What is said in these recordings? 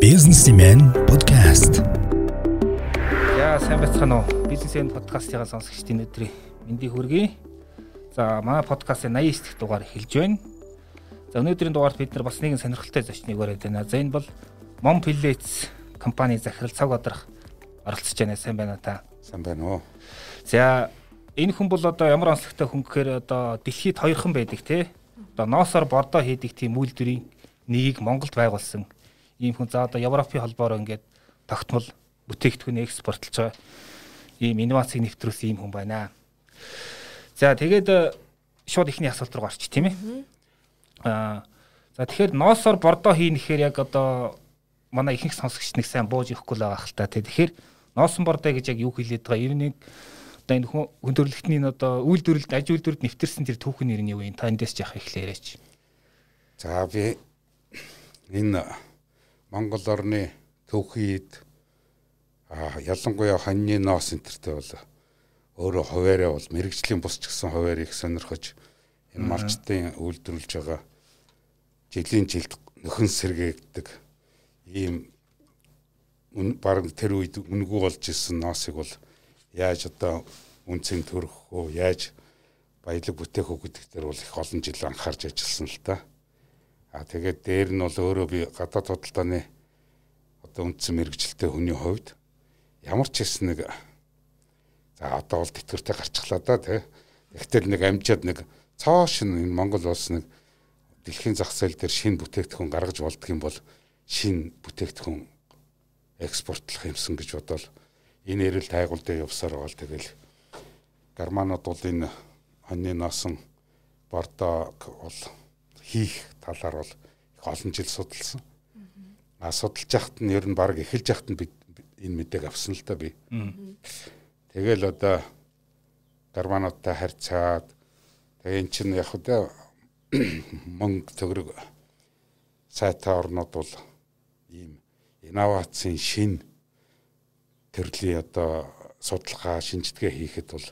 Businessman podcast. За сайн байцгаана уу? Бизнесмен подкастын сонсогчдын өдрийн мэндийг хүргэе. За манай подкастын 89 дахь дугаар эхэлж байна. За өнөөдрийн дугаарт бид нар бас нэгэн сонирхолтой зочныг ураад байна. За энэ бол Mom Pellets компани захирал цаг одрах оролцож байна. Сайн байна та. Сайн байна уу? За энэ хүн бол одоо ямар онцлогтой хүн гэхээр одоо дэлхийд хоёрхан байдаг те. Одоо ноосоор бордоо хийдэг тийм үйлдвэрийн нэгийг Монголд байгуулсан ийм хүн за одоо Европын холбоороо ингээд тогтмол бүтээгдэхүүн экспортлж байгаа ийм инновацийг нэвтрүүлсэн ийм хүн байна. За тэгээд шууд ихний асуулт руу гарч тийм ээ. Аа за тэгэхээр ноосоор бордоо хийнэхээр яг одоо манай ихэнх сонсогч нэг сайн бууж ирэхгүй л байгаа хэл та. Тэгэхээр ноосон бордоо гэж яг юу хэлээд байгаа? Ер нь одоо энэ хүндрэлтний одоо үйлдвэрлэлд аж үйлдвэрлэлд нэвтэрсэн тэр түүхэн нэр нь юу вэ? Та эндээс яах ихлээрээч. За би энэ Монгол орны төвхийд ялангуяа хоньны ноос энтертэй бол өөрөө хуваараа бол мэрэгжлийн бус ч гэсэн хуваарийг сонирхож энэ малчтын үйлдвэрлэж байгаа жилийн жилд нөхөн сэргээгдэг ийм баг тэр үед үнгүй болж исэн ноосыг бол яаж одоо үнцэн төрөх үү яаж баялаг бүтээх үү гэдэг дээр бол их олон жил анхаарч ажилласан л та. А тэгээд дээр нь бол өөрөө би гадаад худалдааны одоо үндсэн мэрэгжилтэй хүний хувьд ямар ч хэсэн нэг за одоо бол тэтгэвртэй гарчихлаа да тий. Тэгтэл нэг амжаад нэг цааш нь энэ Монгол улс нэг дэлхийн зах зээл дээр шинэ бүтээгдэхүүн гаргаж болдго юм бол шинэ бүтээгдэхүүн экспортлох юмсан гэж бодоод энэ эрэл тайгуул дээр явсаар байгаа л тэгэл германууд бол энэ хоньны насан бордоо бол хийх талаар бол их олон жил судалсан. А судалж яхад нь ер нь баг эхэлж яхад нь бид энэ мэдээг авсан л да би. Тэгэл одоо германуудтай харьцаад тэгээ эн чинь яг одоо мөнгө төгрөг сайтай орнууд бол ийм инновацийн шин төрлийн одоо судалгаа шинжилгээ хийхэд бол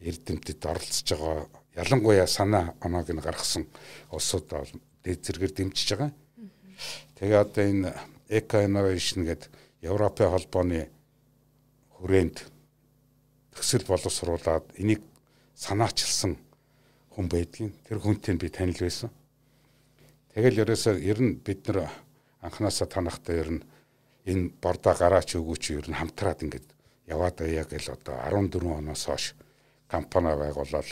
эрдэмтэд оролцож байгаа ялангуяа санаа оноог нь гаргасан улсууд бол дээд зэрэгээр дэмжиж байгаа. Тэгээ одоо энэ Eco Innovation гэдэг Европын холбооны хүрээнд төсөл боловсруулад энийг санаачилсан хүн байдгийн тэр хүнтэй би танил байсан. Тэгэл ерөөсөө ер нь бид нар анханасаа танахтаа ер нь энэ бордоо гараач өгөөч ер нь хамтраад ингээд яваад аяа гэл одоо 14 оноос хойш компани байгуулаад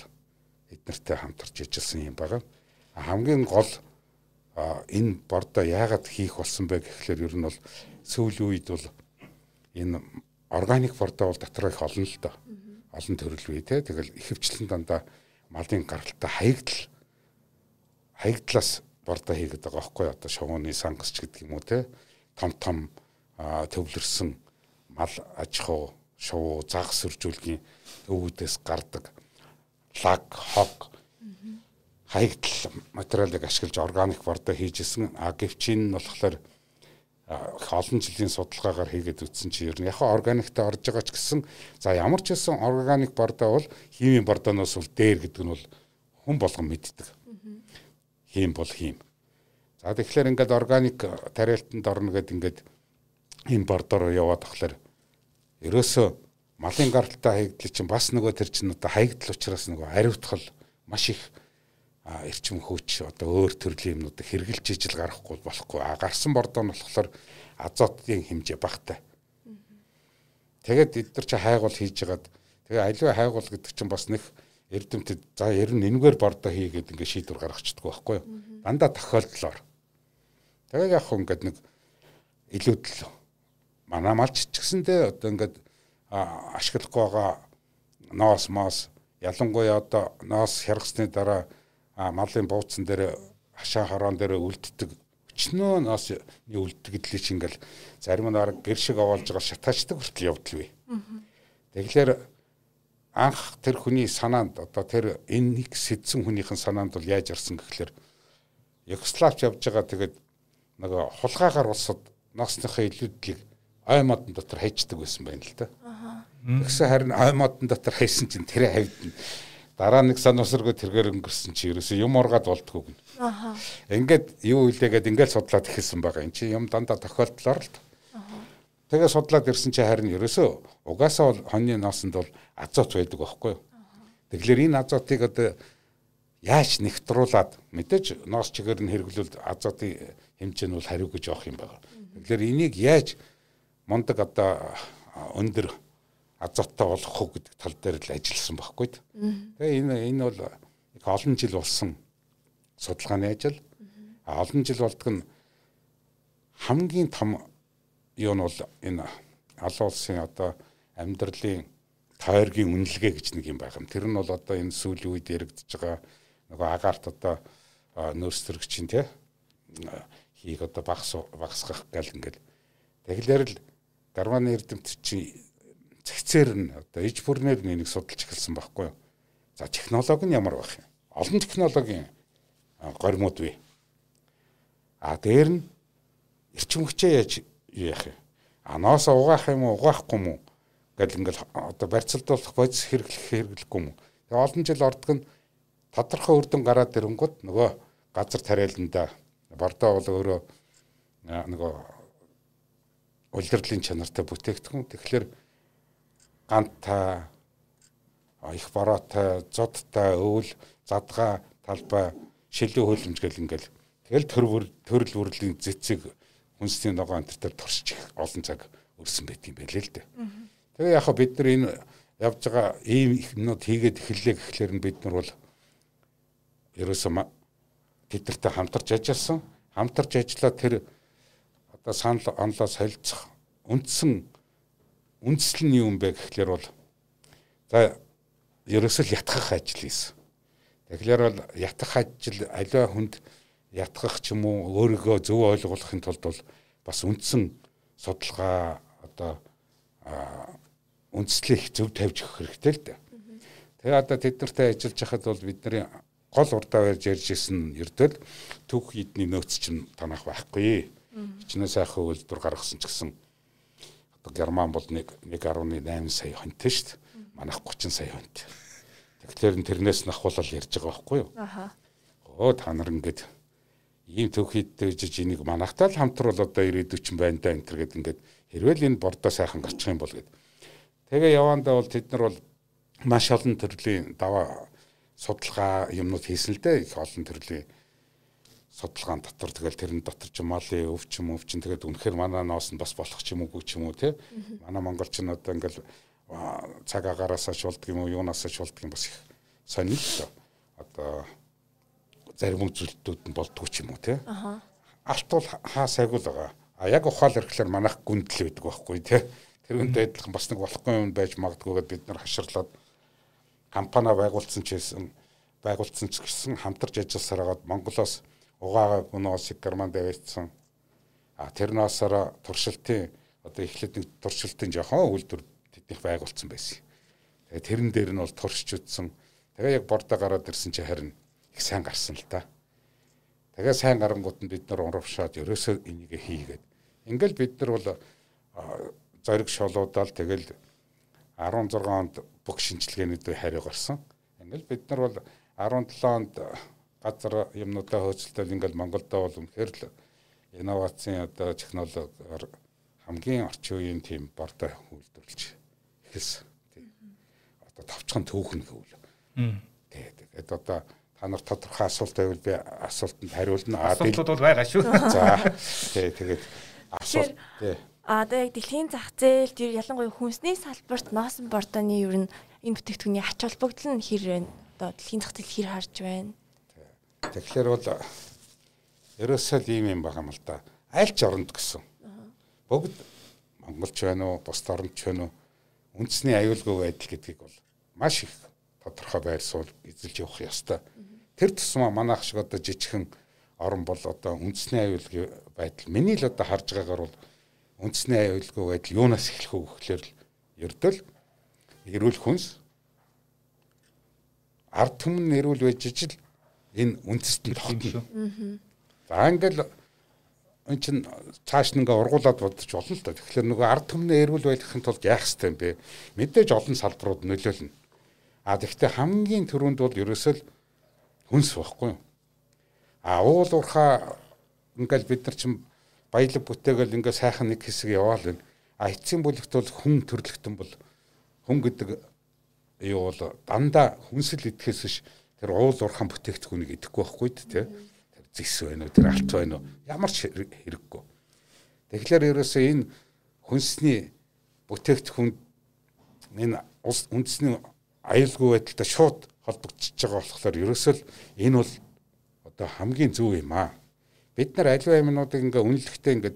эднэртэй хамтарч ижилсэн юм байгаа. Хамгийн гол энэ бордоо яагаад хийх болсон бэ гэхлээр ер нь бол сүүлийн үед бол энэ органик бордоо бол дотроо их олон л доо. Олон төрөл бий те. Тэгэл ихэвчлэн дандаа малын гаралтай хаягдл хаягдлаас бордоо хийгээд байгаа байхгүй одоо шогооны сангасч гэдэг юм уу те. Том том төвлөрсөн мал аж ахуй шувуу загас сөржүүлгийн өвгүүдээс гардаг лаг хог хаягдл материалыг ашиглаж органик бордоо хийжсэн а гэвчин нь болохоор олон жилийн судалгаагаар хийгээд үтсэн чи ер нь яг органиктай орж байгаа ч гэсэн за ямар ч байсан органик бордоо бол химийн бордооноос бол дээр гэдэг нь бол хүн болгон мэддэг. Хим бол хим. За тэгэхээр ингээд органик тариалтанд орно гэдэг ингээд энэ бордоор яваад тахлаар ерөөсөө малын гаралтай хаягдлыг чинь бас нөгөө тэр чинь одоо хаягдл учраас нөгөө ариутгал маш их эрчим хүч одоо өөр төрлийн юмнуудыг хэрглэж ижил гарахгүй болохгүй. А гарсан бордоо нь болохоор азотын хэмжээ багтай. Тэгээд эд нар чи хайгуул хийж хагаад тэгээ аливаа хайгуул гэдэг чинь бас нэг эрдэмтэд за ер нь энэгээр бордоо хийгээд ингээ шийдвэр гаргацдаг байхгүй юу. Дандаа тохиолдлоор. Тэгээд яг хөө ингээд нэг илүүдл манай малч ч гэсэндээ одоо ингээд ашиглахгүй байгаа ноос моос ялангуяа одоо ноос хэрэгсны дараа малын бууцсан дээр хашаа хороон дээр үлддэг өчнөө ноосны үлдгэдлийг чи ингээл зарим нь арга гэр шиг овоолж байгаа шатаачдаг хүртэл явдал бий. Тэгэхээр анх тэр хүний санаанд одоо тэр энэ нэг сэдсэн хүнийхэн санаанд бол яаж ирсэн гэхэлэр Югославч явж байгаа тэгээд нөгөө хулгайгаар улсад ноосныхаа илүүдлийг ой модон дотор хайчдаг байсан байна л да. Тэгсэн харин ой модон дотор хайсан чинь тэрэ хавьдана. дараа нэг сануусаргүй тэргээр өнгөрсөн чи ерөөсөө юм ургаад болдгоо гэнэ. Аха. Ингээд юу илээгээд ингээд судлаад ихэлсэн байгаа. Энд чи юм дандаа тохиолдлоор л. Тэгээ судлаад ирсэн чи харин ерөөсөө угаасаа бол хоньны ноосонд бол азот байдаг байхгүй юу? Тэгэхээр энэ азотыг одоо яаж нэгтруулад мэдээж ноос чигээр нь хэрэглүүл азотын хэмжээ нь бол хариу гэж явах юм байна. Тэгэхээр энийг яаж мундаг одоо өндөр азоттой болгох уу гэдэг тал дээр л ажилласан байхгүй. Тэгээ энэ энэ бол их олон жил болсон судалгааны ажил. А олон жил болдог нь хамгийн том юу нь бол энэ олон улсын одоо амьдралын тойргийн үнэлгээ гэж нэг юм байгаа юм. Тэр нь бол одоо энэ сүүлийн үед яригдж байгаа нөгөө агаарт одоо нөөц төрөгчин тий хийг одоо багс багсгах гал ингээл тэгэхээр л Германы эрдэмтд чи зэгцээр нь одоо иж бүрнээр нэг судалж эхэлсэн байхгүй юу. За технологи нь ямар байх юм? Олон технологийн горимуд бий. А дээр нь эрчим хүчээ яаж яах юм? Аноос угаах юм уу, угаахгүй юм уу? Гэл ингээл одоо барьцалдуулах бодис хэрэглэх хэрэглэхгүй юм уу? Тэгээ олон жил ордог нь тодорхой үр дүн гараад ирэнгүүт нөгөө газар тариаланда бордоо бол өөрөө нөгөө улирлын чанартай бүтээгдэхүүн. Тэгэхээр ганта их бороотой, зодтой, өвөл, задгаа, талбай, шилүү хөлөмж гэл ингээл тэгэл төрөл төрөл бүрлийн зэцэг хүнсний ногоон төр туршиж олон цаг өрсөн юм байлээ л дээ. Тэгээ яг бид нар энэ явж байгаа ийм юмнууд хийгээд эхэллээ гэхлээр нь бид нар бол ерөөсөө тэдэртэй хамтарч ажилласан. Хамтарч ажиллаад тэр одоо санал онлоо солилцох үндсэн үндэслэл нь юм бэ гэхлээр бол за ерөөсөө л ятгах ажил хийсэн. Тэгэхээр бол ятгах ажил аливаа хүнд ятгах ч юм уу өөрийгөө зөв ойлгуулахын тулд бол бас үндсэн судалгаа одоо үндслийг зөв тавьж өгөх хэрэгтэй л дээ. Тэгээ одоо тэд нартай ажиллаж хахад бол бидний гол урдаа барьж ярьж исэн ердөл түүх эдний нөөц чинь танах байхгүй. Хичнээн сайхан үйлдвэр гаргасан ч гэсэн одоо Герман бол нэг 1.8 сая хонтой шүү дээ. Манайх 30 сая хонтой. Тэгэхээр тэрнээс нь ахуулал ярьж байгаа байхгүй юу? Аха. Оо та нар ингээд ийм төвхийдтэй жиж энийг манахтаа л хамтрал одоо 90 40 байна да энэ төр гэд ингээд хэрвээ л энэ бордоо сайхан гарчих юм бол гэд. Тэгээ явандаа бол тэд нар бол маш олон төрлийн даваа судалгаа юмнууд хийсэн л дээ их олон төрлийн судалгаан дотор тэгэл тэрэн дотор ч Мали өвч юм өвчин тэгээд үнэхээр манай ноос нь бас болох ч юм уу ч юм уу те манай монголч нь одоо ингээл цаг агаараас ч болдг юм уу юунаас ч болдг юм бас их сонир л одоо зарим үзүүлэлтүүд нь болдгоо ч юм уу те алт бол хаа сайгуул байгаа. А яг ухаал ирэхлээр манайх гүндэл байдаг байхгүй те тэр үндэ адилхан бас нэг болохгүй юм байж магадгүйгээд бид нар хаширлаад компани байгуулсан ч гэсэн байгуулсан ч гэсэн хамтарч ажилласаар хагаад Монголоос угаагаа гуноосыг Германд авчихсан. А тэр ноосоор туршилтын одоо эхлээд нэг туршилтын жоохон үйлдвэр тэднийх байгуулсан байсан. Тэгээ тэрэн дээр нь бол туршиж үтсэн. Тэгээ яг бордоо гараад ирсэн чи харин их сайн гарсан л та. Тэгээ сайн гарангууд нь бид нар уравшаад ерөөсөө энийг хийгээд. Ингээл бид нар бол зориг шолуудаал тэгэл 16 онд бүх шинжилгээнүүд хариу гарсан. Ингээл бид нар бол 17 онд газар юмнуудаа хөөцөлтөл ингээл Монголдо бол үнэхээр л инновацийн одоо технологиор хамгийн орчин үеийн тийм бордоо үйлдвэрлэж эхэлсэн. Тийм. Одоо товчхон төөхнө гэвэл. Тий. Тэгээд одоо та нар тодорхой асуулт байвал би асуултанд хариулна. Асуултууд бол байгаа шүү. За. Тий. Тэгээд асуулт тий А одоо яг дэлхийн зах зээл тэр ялангуяа хүнсний салбарт носон бордоны ер нь энэ бүтээгдэхүүний ач холбогдол нь хэр байна? Одоо дэлхийн зах зээл хэр харж байна? Тэгэхээр бол ерөөсөө л ийм юм байгаа юм л да. Аль ч оронд гэсэн. Бүгд Монголч байна уу, бус оронд ч байна уу? Үндэсний аюулгүй байдал гэдгийг бол маш их тодорхой байр суурь эзэлж явах ёстой. Тэр тусмаа манайх шиг одоо жижигхэн орон бол одоо үндэсний аюулгүй байдал миний л одоо харж байгаагаар бол үндэсний аюулгүй байдал юунаас эхлэх вэ гэхлээр л ердөл эрүүл хүнс ард түмэн эрүүл байж ижил энэ үндэст нь тогтно. За ингээл эн чин цааш нь ингээ ургуулад бодож болно л да. Тэгэхээр нөгөө ард түмний эрүүл байхын тулд яах ёстой юм бэ? Мэдээж олон салбарууд нөлөөлнө. А тэгвэл хамгийн түрүүнд бол ерөөсөө л хүнс байхгүй юу? А уул уурхаа ингээл бид нар чинь баялаг бүтээгээл ингээ сайхан нэг хэсэг яваал байна. А эцсийн бүлэгт бол хүн төрлөختөн бол хүн гэдэг юу бол дандаа хүнсэл идэхээс биш тэр уул уурхаан бүтээгдэхүүнийг идэхгүй байхгүй тий. Тэр зис байна уу тэр алт байна уу ямар ч хэрэггүй. Тэгэхээр ерөөсөө энэ хүнсний бүтээгдэхүүн энэ улс үндэсний аюулгүй байдалтай шууд холбогдчихж байгаа болохоор ерөөсөө энэ бол одоо хамгийн зөв юм аа. Бид нар аливаа юмнуудыг ингээ үнэлэхдээ ингээ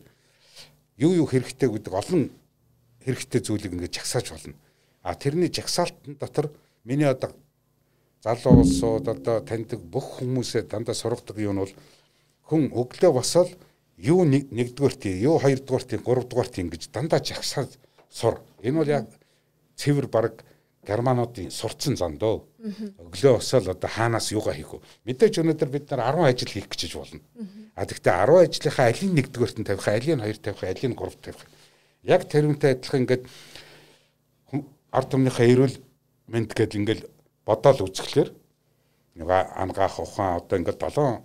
юу юу хэрэгтэй гэдэг олон хэрэгтэй зүйлийг ингээ жагсааж болно. А тэрний жагсаалтын дотор миний одоо залуу улсууд одоо таньдаг бүх хүмүүсээ дандаа сургадаг юм бол хүн өглөө босоод юу нэгдүгээр тий, юу хоёрдугаар тий, гуравдугаар тий гэж дандаа жагсаад сур. Энэ бол яг цэвэр баг германуудын сурцсан зан дөө. Өглөө босоод одоо хаанаас юугаа хийх вэ? Мэдээж өнөөдөр бид нар 10 ажил хийх гэж болно. А тэгвэл 10 ажлынхаа алийг нэгдүгээрт нь тавих, алийг нь хоёр тавих, алийг нь гурав тавих. Яг тэрүүнтэй адилхан ингээд ард түмнийхээ эрүүл мэнд гэдэл ингээд бодоол үзэхлээр нэг ангаах ухаан одоо ингээд долоон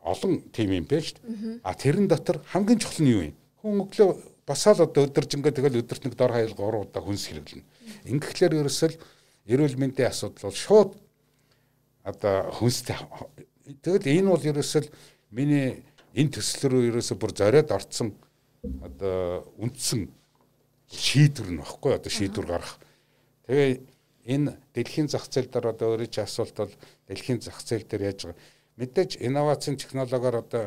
олон тим юм байна шүү дээ. А тэрэн дотор хамгийн чухал нь юу юм? Хүн өглөө басаал одоо өдөржингөө тэгэл өдөрт нэг дор хаял 3 удаа хүнс хэрэглэнэ. Ингэхлээр ерөөсөл эрүүл мэндийн асуудал бол шууд одоо хүнстэй тэгэл энэ бол ерөөсөл миний энэ төсөл рүү ерөөсө бүр зориод орцсон одоо үндсэн шийдвэр нь багхгүй одоо шийдвэр гарах. Тэгээ энэ дэлхийн зах зээл дээр одоо өөрөө ч асуулт бол дэлхийн зах зээл дээр яаж байгаа. Мэдээж инновацийн технологиор одоо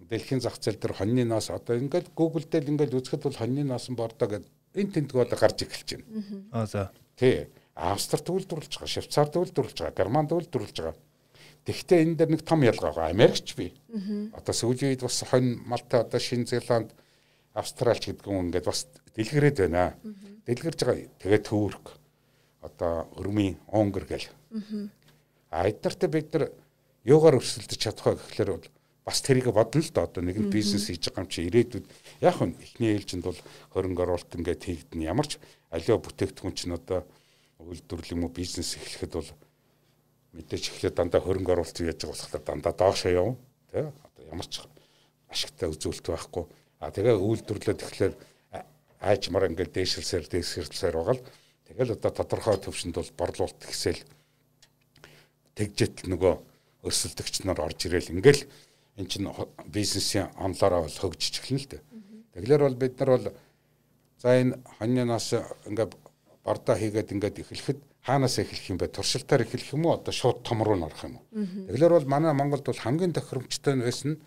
дэлхийн зах зээл дээр хоньны ноос одоо ингээд Google дээр ингээд үзэхэд бол хоньны ноос бордоо гэдэг энэ тэндэг одоо гарч эхэлж байна. Аа за. Тий. Австрид үйлдвэрлэж байгаа, Швейцард үйлдвэрлэж байгаа, Германд үйлдвэрлэж байгаа. Тэгэхдээ энэ дээр нэг том ялгаа байгаа. Америкч бий. Одоо сүүлийн үед бас хонь Малта одоо Шинэ Зеланд Австралч гэдэг юм ингээд бас дэлгэрээд байна. Дэлгэрж байгаа. Тэгээ Турк одоо Өрмийн Унгар гэл. А эднэртээ бид нар юугаар өрсөлдөж чадах вэ гэхлээр бол бас тэрийг бодно л доо. Одоо нэгэн бизнес хийж байгаа юм чи ирээдүйд яг нь эхний ээлжинд бол хөрөнгө оруулалт ингээд хийгдэн ямар ч аливаа бүтээгдэхүүн чинь одоо үйлдвэрлэл юм уу бизнес эхлэхэд бол мэдээж эхлээд дандаа хөрөнгө оруулалт яаж байгаа болохоор дандаа доошоо явна тий одоо ямар ч ашигтай үзүүлэлт байхгүй. А тэгээ үйлдвэрлэлд тэгэхээр айж мар ингээл дээшилсээр дээшилсээр байгаа л тэгэл одоо тодорхой төвшөнд бол борлуулалт ихсэл тэгжэт нөгөө өрсөлдөгч нар орж ирээл ингээл эн чин бизнесийн онлоороо бол хөгжиж эхэлнэ л дээ тэгэхээр бол бид нар бол за энэ хоньноос ингээд бордоо хийгээд ингээд эхлэхэд хаанаас эхлэх юм бэ? Туршилтаар эхлэх юм уу? Одоо шууд том руу норох юм уу? Тэгэхээр бол манай Монголд бол хамгийн тохиромжтой нь байсан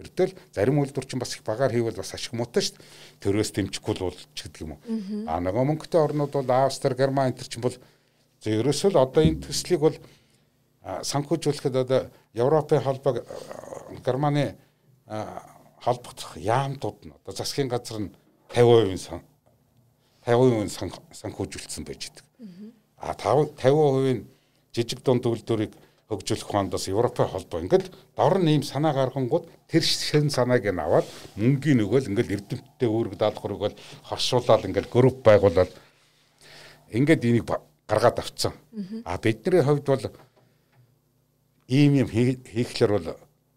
ердөө зарим үйлдвэрчин бас их багаар хийвэл бас ашиг муутай шүү дээ. Төрөөс дэмжихгүй л болж гэдэг юм уу. А нөгөө мөнгөтэй орнууд бол Австри, Герман энэ чинь бол ерөөсөө л одоо энэ төслийг бол санхүүжүүлэхэд одоо Европын холбоо Германы холбогдох яамтууд нь одоо засгийн газар нь 50% 50% санхүүжүүлсэн байж байгаа. А 50% нь жижиг дунд үйлдвэрийг хөгжүүлэх хонд бас Европын холбоо ингээд дор нь ийм санаа гаргангууд тэр шин санааг нь аваад мөнгөний нөгөөл ингээд эрдэмтдээ үүрэг даалгаврыг бол хоршуулаад ингээд групп байгуулаад ингээд энийг гаргаад авцсан. А бидний хувьд бол ийм юм хийхлээр бол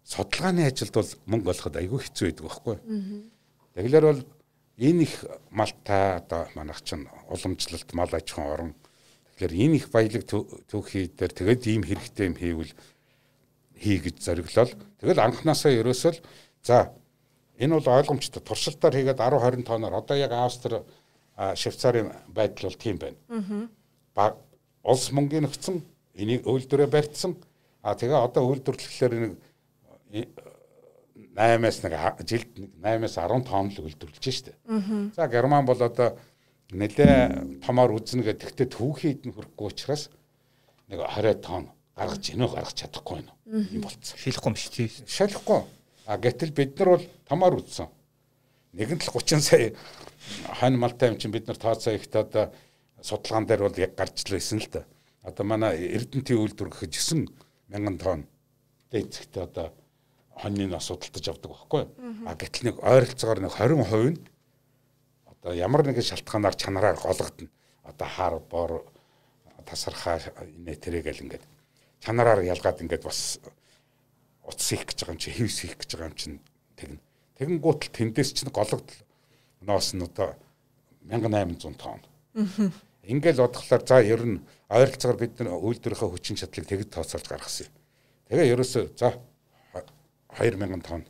судалгааны ажилд бол мөнгө олоход айгүй хэцүү байдаг байхгүй. Тэгэхээр бол энэ их малтай одоо манайх чинь уламжлалт мал аж ахуйн орон Тэгэхээр энэ их баялаг түүхий дээр тэгээд ийм хэрэгтэй юм хийвэл хий гэж зориглол. Тэгэл анханасаа ерөөсөө л за энэ бол ойлгомжтой. Туршилтаар хийгээд 10 20 тоноор одоо яг Австри Швейцарын байдал бол тийм байна. Баг улс мөнгөний нөхцөн энийг үйлдвэрээ барьцсан. А тэгээ одоо үйлдвэрлэхээр нэг 8-аас нэг жилд 8-аас 10 тонн л үйлдвэрлэж штэ. За Герман бол одоо нэлээ томоор үзнэ гэдэгтээ түүхийд нь хүрэхгүй учраас нэг 20 тонн гаргаж ийнө гаргаж чадахгүй байна. Ийм болцсон. Шилэхгүй юм шүү дээ. Шалахгүй. А гэтэл бид нар бол томоор үзсэн. Нэгэн тал 30 сая хань малтай юм чинь бид нар тооцоо ихт одоо судалгаан дээр бол яг гарч лээсэн л да. Одоо манай Эрдэнтийн үйлдвэр гэхэд 9 мянган тонн дээцэгтээ одоо хоньны нас судалдаж авдаг байхгүй. А гэтэл нэг ойролцоогоор нэг 20% нь одоо ямар нэгэн шалтгаанаар чанараар голгодно. Одоо хар бор тасархаа инэ тэрэгэл ингээд чанараар ялгаад ингээд бас утас хийх гэж байгаа юм чи хевс хийх гэж байгаа юм чин тэгнэ. Тэгэн гутал тэндээс чинь гологдол ноос нь одоо 1800 тонн. Ингээл бодглохлоор за ер нь ойролцоогоор бид нар үйлдвэрийнхээ хүчин чадлыг тэгэд тооцоолж гаргасан юм. Тэгээ ерөөсөө за 2000 тонн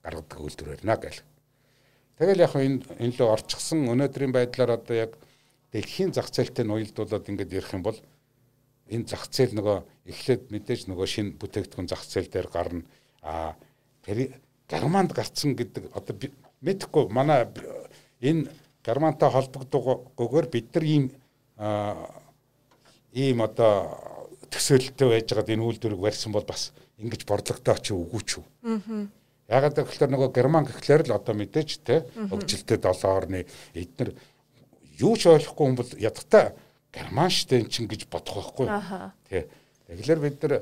гаргадаг үйлдвэр байна гэл. Тэгэл яг энэ энэ лөө орчихсон өнөөдрийн байдлаар одоо яг дэлхийн зах зээлтэй ноёлдуулаад ингээд ярих юм бол энэ зах зээл нөгөө эхлээд мэдээж нөгөө шинэ бүтээгдэхүүн зах зээл дээр гарна. А тэр Германд гарцсан гэдэг одоо мэдхгүй манай энэ Германтай холбогдгоогоор бид нар ийм ийм одоо төсөөлөлтөй байж байгаад энэ үйлдвэрийг барьсан бол бас ингэж борлогдоо чи үгүй ч үү. Ягаад гэвэл нөгөө Герман гэхлээр л одоо мэдээж те өгжилтэй долоорны эднэр юу ч ойлгохгүй хүн бол ядгатай герман штэ эн чин гэж бодох байхгүй. Тий. Тэгэхээр бид нар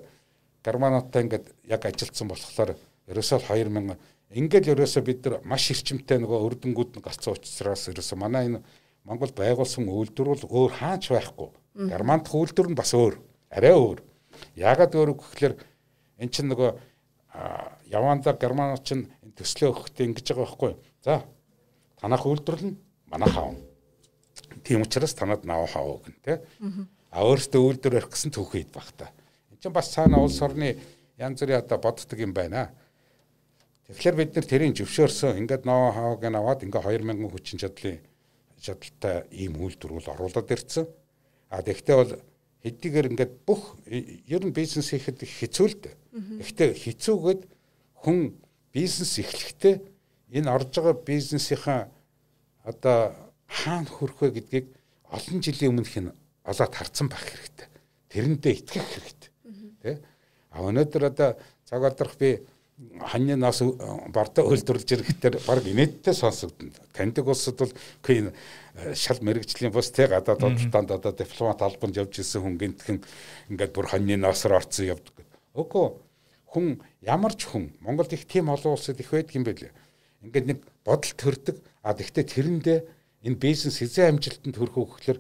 германуудтай ингээд яг ажилтсан болохоор ерөөсөө 2000 ингээд ерөөсөө бид нар маш эрчимтэй нөгөө өрдөнгүүд нь гарцсан учраас ерөөсөө манай энэ Монгол байгуулсан үйлдвэр бол өөр хаач байхгүй. Германд үйлдвэр нь бас өөр. Арай өөр. Яагаад өөр гэхээр эн чинь нөгөө яванда германууд чинь төслөө өгөхдөө ингэж байгаа байхгүй. За танах үйлдвэрлэл нь манай хаав. Тийм учраас танад наав хаав гэн тэ. А өөрөөсөө үйлдвэр өрөх гэсэн түүхийд баг та. Энд чинь бас цаана улс орны янз бүрийн одоо боддог юм байна. Тэгэхээр бид нэр тэрийг зөвшөөрсөн. Ингээд ноо хааг н аваад ингээ 2000 хүчин чадлын чадaltaй ийм үйлдвэрүүл оруулаад ирсэн. А тэгвэл бол хэдийгээр ингээд бүх ер нь бизнес хийхэд хэцүү л дээ. Гэхдээ хэцүүгээд хүн бизнес эхлэхдээ энэ орж байгаа бизнесийнхаа одоо хаана хүрэх вэ гэдгийг олон жилийн өмнөх нь олоод харсан байх хэрэгтэй. Тэрэндээ итгэх хэрэгтэй. Тэ? А өнөөдөр одоо цаг алдрах би ханьны нас бардаа үйлдвэрлэж ирэхдээ баг инээдтэй сонсогдно. Таньдаг улсад бол үгүй шал мэрэгжлийн бус те гадаад бодлоонд одоо дипломат албанд явж исэн хүн гинтхэн ингээд бүр ханьны насаар орцсон явдаг. Үгүй хүн ямар ч хүн Монголд их тийм олон улсад их байдаг юм байлээ. Ингээд нэг бодол төрдөг. А тэгвэл тэрэндээ энэ бизнес хизээ амжилтанд хүрэх үү гэхээр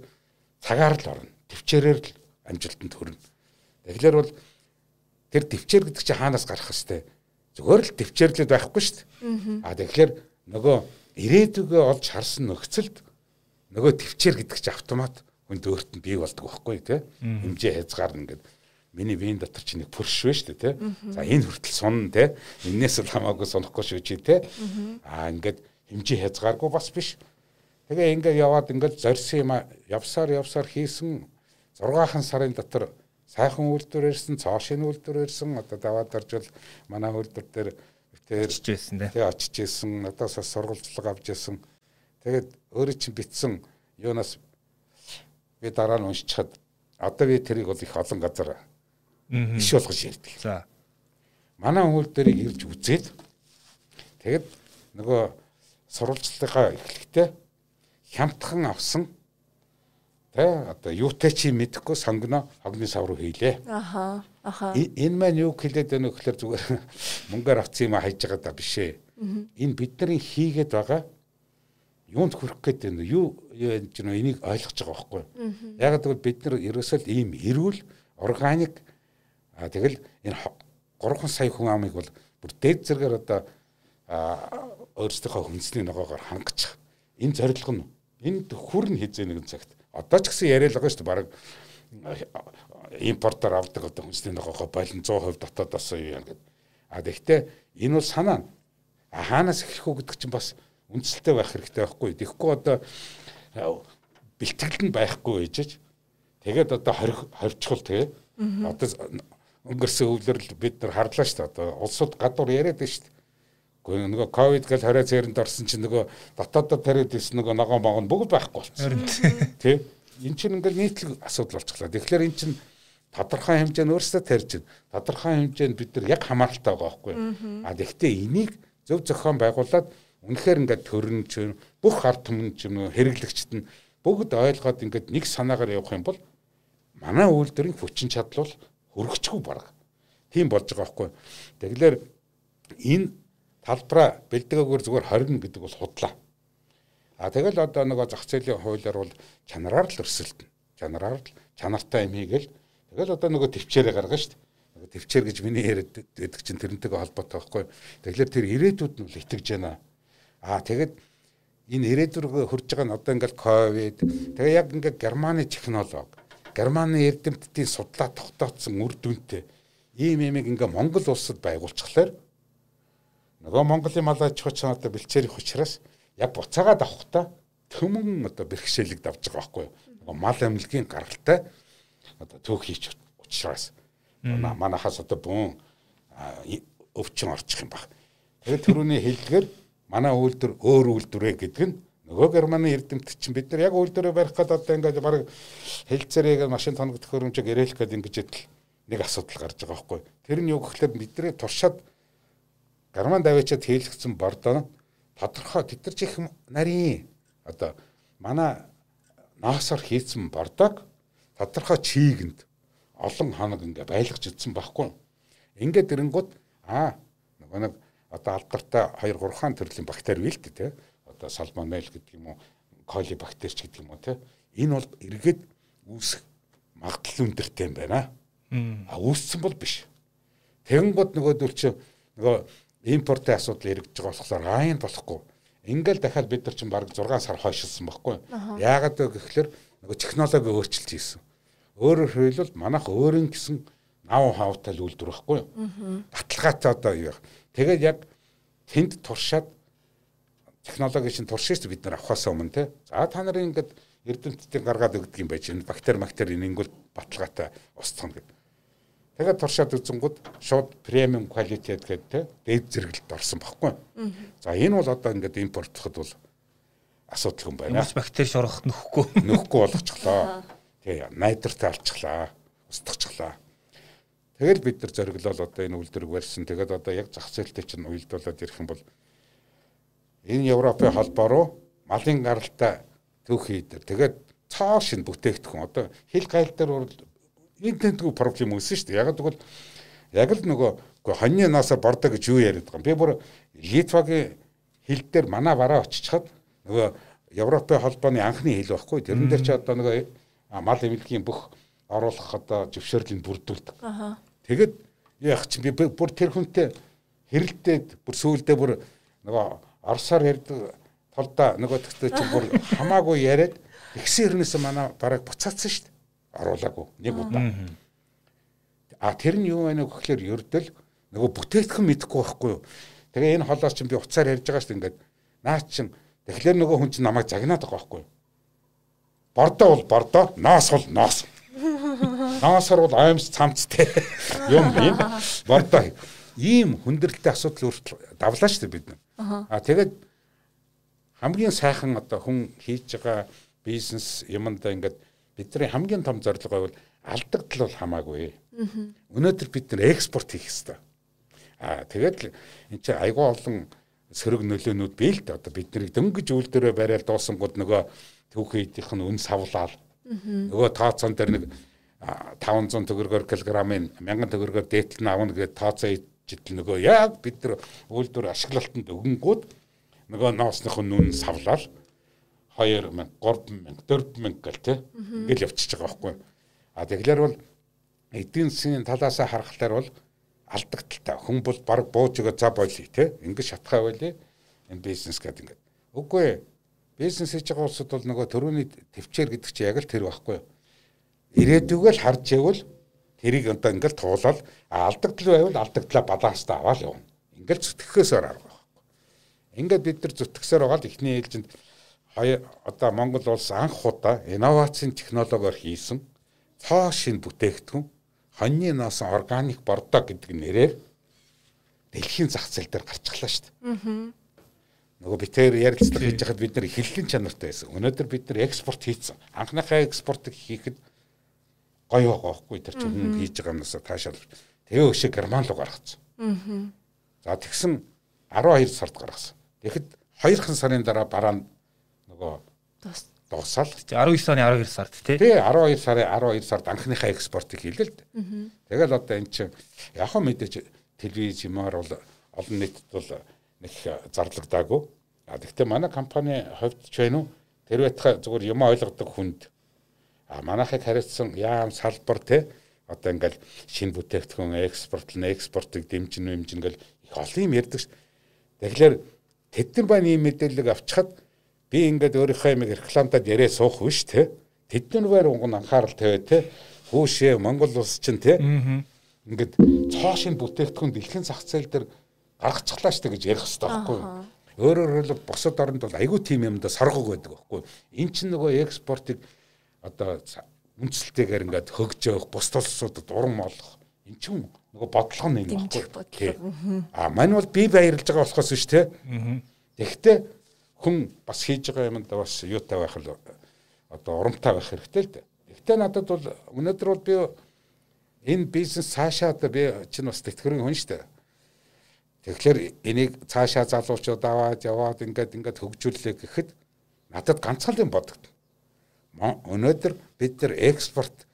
цагаар л орно. Төвчээрээр л амжилтанд хүрнэ. Тэгэхээр бол тэр төвчээр гэдэг чинь хаанаас гарах хэвтэй? Зүгээр л төвчээрлээд байхгүй шүү дээ. А тэгэхээр нөгөө ирээдүгөө олж харсан нөхцөлд нөгөө төвчээр гэдэг чинь автомат хүнд өөрт нь бий болдог байхгүй тий. Хэмжээ хязгаар ингээд миний вин дотор чи нэг пүрш вэ дээ тий. За энэ хүртэл сунна тий. Эннээс л хамаагүй сунохгүй шүү чи тий. Аа ингээд хэмжээ хязгааргүй бас биш Тэгээ ингээд яваад ингээд зорьсон юм явсаар явсаар хийсэн 6хан сарын дотор сайхан үйлдвэр ирсэн, цоошин үйлдвэр ирсэн. Одоо даваад орж бол манай үйлдвэр дээр тэр очиж байсан тий. Тий очиж ирсэн. Надаас сургалтчлага авч ирсэн. Тэгээд өөрөө чинь битсэн юунаас би дараа нь уншчихад одоо би тэрийг бол их олон газар иш болгож ярьдаг. За. Манай үйлдвэрийг ирж үзээд тэгээд нөгөө сурвалжлагаа эхлэхдээ хямдхан авсан тэ одоо юутай чи мэдэхгүй сонгоно хогны сав руу хийлээ. Аха. Аха. Энэ маань юу хэлээд байна вэ гэхээр зүгээр мөнгөөр авсан юм хайж байгаа да биш ээ. Энэ бидний хийгээд байгаа юунд хүрэх гээд байна юу яаж нөө энийг ойлгож байгаа байхгүй. Яг гэвэл бид нар ерөөсөө ийм эрүүл органик а тэгэл энэ 3 сая хүн амыг бол бүр дээд зэрэгээр одоо өөрсдийнхөө хүнсний ногоогоор хангаж энэ зорилго нь энд хүрн хизээ нэгэн цагт. Одоо ч гэсэн яриад байгаа шүү дээ баг импортоор авдаг одоо хүнсний ногоогоо болон 100% дотоодоос юу юм гэдэг. А тэгвэл энэ бол санаа. Хаанаас эхлэх үү гэдэг чинь бас үндсэлтэй байх хэрэгтэй байхгүй. Тэгэхгүй одоо бэлтгэл нь байхгүй ээжэж тэгээд одоо хорчхол тэгээ. Одоо өнгөрсөн өвлөрл бид нар харлаа шүү дээ. Одоо улсууд гадуур яриад байна шүү дээ. Гэхдээ нөгөө ковид гэл хараа цэрэнд орсон чинь нөгөө дотоодод тариад ирсэн нөгөө ногоон могон бүгд байхгүй болсон. Тэ? Эн чинь ингээл нийтлэг асуудал болчихлоо. Тэгэхээр эн чинь тодорхой хэмжээнд өөрсдөө тарьж байна. Тодорхой хэмжээнд бид нар яг хамааралтай байгаа байхгүй. А тэгвэл энийг зөв зохион байгуулад үнэхээр ингээд төрн ч бүх ард түмэн ч юм уу хэрэглэгчд нь бүгд ойлгоод ингээд нэг санаагаар явах юм бол манай үйлдвэрийн хүчин чадал бол хөргөчгүй бараг. Тийм болж байгаа байхгүй. Тэгэхээр энэ талбараа бэлдгээгээр зүгээр 20 гэдэг бол худлаа. А тэгэл одоо нөгөө зах зээлийн хуулиар бол чанараар л өрсөлдөн. чанараар л чанартай юм хийгээл тэгэл одоо нөгөө төвчээрээ гаргана шүү дээ. Төвчээр гэж миний яриад байдаг чинь тэрнтэйгээ холбоотой байхгүй. Тэгэхээр тэр ирээдүйд нь л итгэж байна. Аа тэгэд энэ ирээдүргөө хурж байгаа нь одоо ингээл ковид тэгээ яг ингээд германы технологи германы эрдэмтдийн судлаа тогтооцсон үр дүнтэй. Ийм юмыг ингээ Монгол улсад байгуулчихлаар нөгөө Монголын мал аж ахуйч одоо бэлчээрих учраас яг буцаагаад авахта төмөн одоо бэрхшээлэг давж байгаа байхгүй юу? Нөгөө мал амилгийн гаралтай одоо төөх хийч учраас. Манахаас одоо бүүн өвчин орчих юм баг тэгээд түрүүний хэлдгэр манай үйлдвэр өөр үйлдвэрээ гэдэг нь нөгөө германы эрдэмтэд чинь бид нар яг үйлдвэрээ барих гэдэг одоо ингээд баг хэлцээрээ машин тоног төхөөрөмжөг ирээлэх гэдэг ингэж идэл нэг асуудал гарч байгаа байхгүй. Тэр нь юу гэхэлээ бидний туршаад герман давичаад хийлгцэн бордоо тодорхой тэд нар ч их нарийн одоо манай наасаар хийцэн бордог тодорхой чийгэнд олон хоног ингээ байлгаж идсэн байхгүй. Ингээд ирэнгууд аа нөгөө нэг одоо алдартай 2 3 хаан төрлийн бактери бийл тий. Одоо салмонелл гэдэг юм уу, коли бактерич гэдэг юм уу тий. Энэ бол эргээд үүсэх магадлал өндөртэй юм байна. А үүссэн бол биш. Тэгэнгүүт нөгөөдөл чи нөгөө импортын асуудал эргэж байгаа болохоор айн болохгүй. Ингээл дахиад бид нар чинь бараг 6 сар хойшилсан байхгүй. Яагаад вэ гэхээр нөгөө технологи өөрчилж ийсэн. Өөрөөр хэлбэл манайх өөрийн гэсэн нав хавтай л үйлдвэр байхгүй? Баталгаатай одоо юу вэ? Тэгээд яг тэнд туршаад технологи шин туршиж бид нар авахаас өмнө те. За та нарын ингээд эрдэмтдийн гаргаад өгдөг юм байж энэ бактери бактери нэнгүүл баталгаатай устгах гэдэг. Тэгээд туршаад үзэнгүүд шууд премиум quality гэдэг те дээд зэрэгэлд орсон баггүй. За энэ бол одоо ингээд импортлоход бол асуудал юм байна. Хүмүүс бактери шорох нөхгүй. Нөхгүй болгочихлоо. Тэгээ найдвартай алчихлаа. Устгахчлаа. Тэгэл бид нар зориглол одоо энэ үйлдвэрг барьсан. Тэгээд одоо яг зах зээлтэй чинь уялдуулаад ирэх юм бол энэ Европын холбоо руу малын гаралтай төөх хийдэр. Тэгээд цоо шин бүтээгдэхүүн одоо хил гайл дээр энэ тэнтгүү проблем үүсэн шүү дээ. Яг тэгвэл яг л нөгөө үгүй хоньны наасаа бордоо гэж юу яриад байгаа юм. Би бүр Литвагийн хил дээр манай бараа очичхад нөгөө Европын холбооны анхны хил байхгүй. Тэрэн дээр чи одоо нөгөө мал эмнэлгийн бүх оруулах одоо зөвшөөрлийг бүрдүүлдэг. Тэгэд яах чи би бүр тэр хүнтэй хэрэлдээд бүр сүүлдээ бүр нөгөө орсоор ярьдаг толдоо нөгөө тэгтээ чи бүр хамаагүй яриад ихсэн хэрнээс манай бараг буцаацсан шүү дээ. Оруулаагүй нэг удаа. А тэр нь юу байна вэ гэхээр ердөл нөгөө бүтээгдэхүүн мэдэхгүй байхгүй юу. Тэгээ энэ холоос чинь би уцаар ярьж байгаа шүү дээ ингээд наа чин тэгэхээр нөгөө хүн чинь намайг загнаад байгаа байхгүй юу. Бордоо бол бордоо, ноос бол ноос. Ноосор бол аимс цамцтай юм юм. Бордоо ийм хүндрэлтэй асуудал өөрчлө давлаа шүү дээ бид нар. А тэгээд хамгийн сайхан одоо хүн хийж байгаа бизнес юмдаа ингээд бидний хамгийн том зорилго бол алдагдал бол хамаагүй. Өнөөдөр бид нар экспорт хийх хэрэгтэй. А тэгээд эн чинь айгүй олон сөрөг нөлөөнүүд бий л дээ. Одоо бид нарыг дөнгөж үйлдвэрээ барайл дуусангууд нөгөө түүхэн идэх нь үн савлаал. Нөгөө тооцоон дээр нэг 500 төгрөгөөр килограммын 1000 төгрөгөөр дээтэл нь авна гэдэг тооцоо идэл нөгөө яг бид нар үйлдвэр ашиглалтанд өгөнгүүд нөгөө ноосных нь нүн савлал 2000 3000 4000 гэл тий ингээл явчихж байгаа байхгүй. А тэгэхээр бол эдийн засгийн талаас харахаар бол алдагдaltaй хүн бол баг бууж өгөө за болий тий ингээд шатхаа байлээ. Энэ бизнес гэдэг ингээд. Үгүй бизнес хийж байгаа улсууд бол нөгөө төрөний төвчээр гэдэг чинь яг л тэр байхгүй. Ирээдүгөө л харж явал тэрийг одоо ингээл туулаад алдагдал байвал алдагдлаа баланстаа аваад явна. Ингээл зүтгэхөөсөөр арга байхгүй. Ингээд бид нар зүтгэсээр байгаа л эхний ээлжинд одоо Монгол улс анх удаа инновацийн технологиор хийсэн цоо шин бүтээгдэхүүн хоньны носон органик бордоо гэдэг нэрээр дэлхийн зах зээл дээр гарчихлаа шүү дээ. Аа. Нөгөө битээр ярилцлага хийж байхад бид нар эхлэлийн чанартай байсан. Өнөөдөр бид нар экспорт хийцэн. Анхныхаа экспортыг хийхэд гоё байгаа байхгүй тэр чинь хүн хийж байгаа юмнасаа таашаал. Тэгээ өшөө герман руу гаргацсан. Аа. За тэгсэн 12 сард гаргасан. Тэгэхэд 2хан сарын дараа бараа нөгөө дуусаал. 19 оны 12 сард тий. Тий 12 сарын 12 сард анхныхаа экспортыг хийлээ л дээ. Тэгэл одоо эн чинь яг хөө мэдээж телевиз юмар бол олон нийтэд бол нэг зарлагдаагүй. А тэгвэл манай компани хувьд ч байна уу тэр байтха зүгээр юм ойлгодог хүнд А манайхыг хариуцсан яам салбар те одоо ингээл шинэ бүтээгдэхүүн экспортлно экспортыг дэмжин нэмжин гэл их олон юм ярьдаг ш. Тэгэхээр тэдэн байна ийм мэдээлэл авчихад би ингээд өөрийнхөө юм рекламадад яриа суух биш те. Тэдэн байр уг нь анхаарал тавиад те. Хүүшээ Монгол улс чинь те. Ингээд цоо шинэ бүтээгдэхүүн дэлхийн зах зээл дээр гаргачихлаа штэ гэж ярих хэрэгтэй байхгүй юу? Өөрөөр хэлбэл босод оронд бол айгүй тийм юмда саргаг байдаг байхгүй юу? Эн чинь нөгөө экспортыг одоо үндсэлтэйгээр ингээд хөгж явах бус толсуудад уран олох эн чинь нөгөө бодлого нь юм байхгүй. А мань бол би баярлж байгаа болохоос биш те. Тэгэхдээ хүн бас хийж байгаа юмд бас юутай байх л одоо урамтай байх хэрэгтэй л дээ. Гэхдээ надад бол өнөөдөр бол би энэ бизнес цаашаа одоо би чинь бас тэтгэврийн хүн шүү дээ. Тэгэхээр энийг цаашаа залуучууд аваад яваад ингээд ингээд хөгжүүлээ гэхэд надад ганцхан юм бодогд. Өнөөдөр бид нар экспорт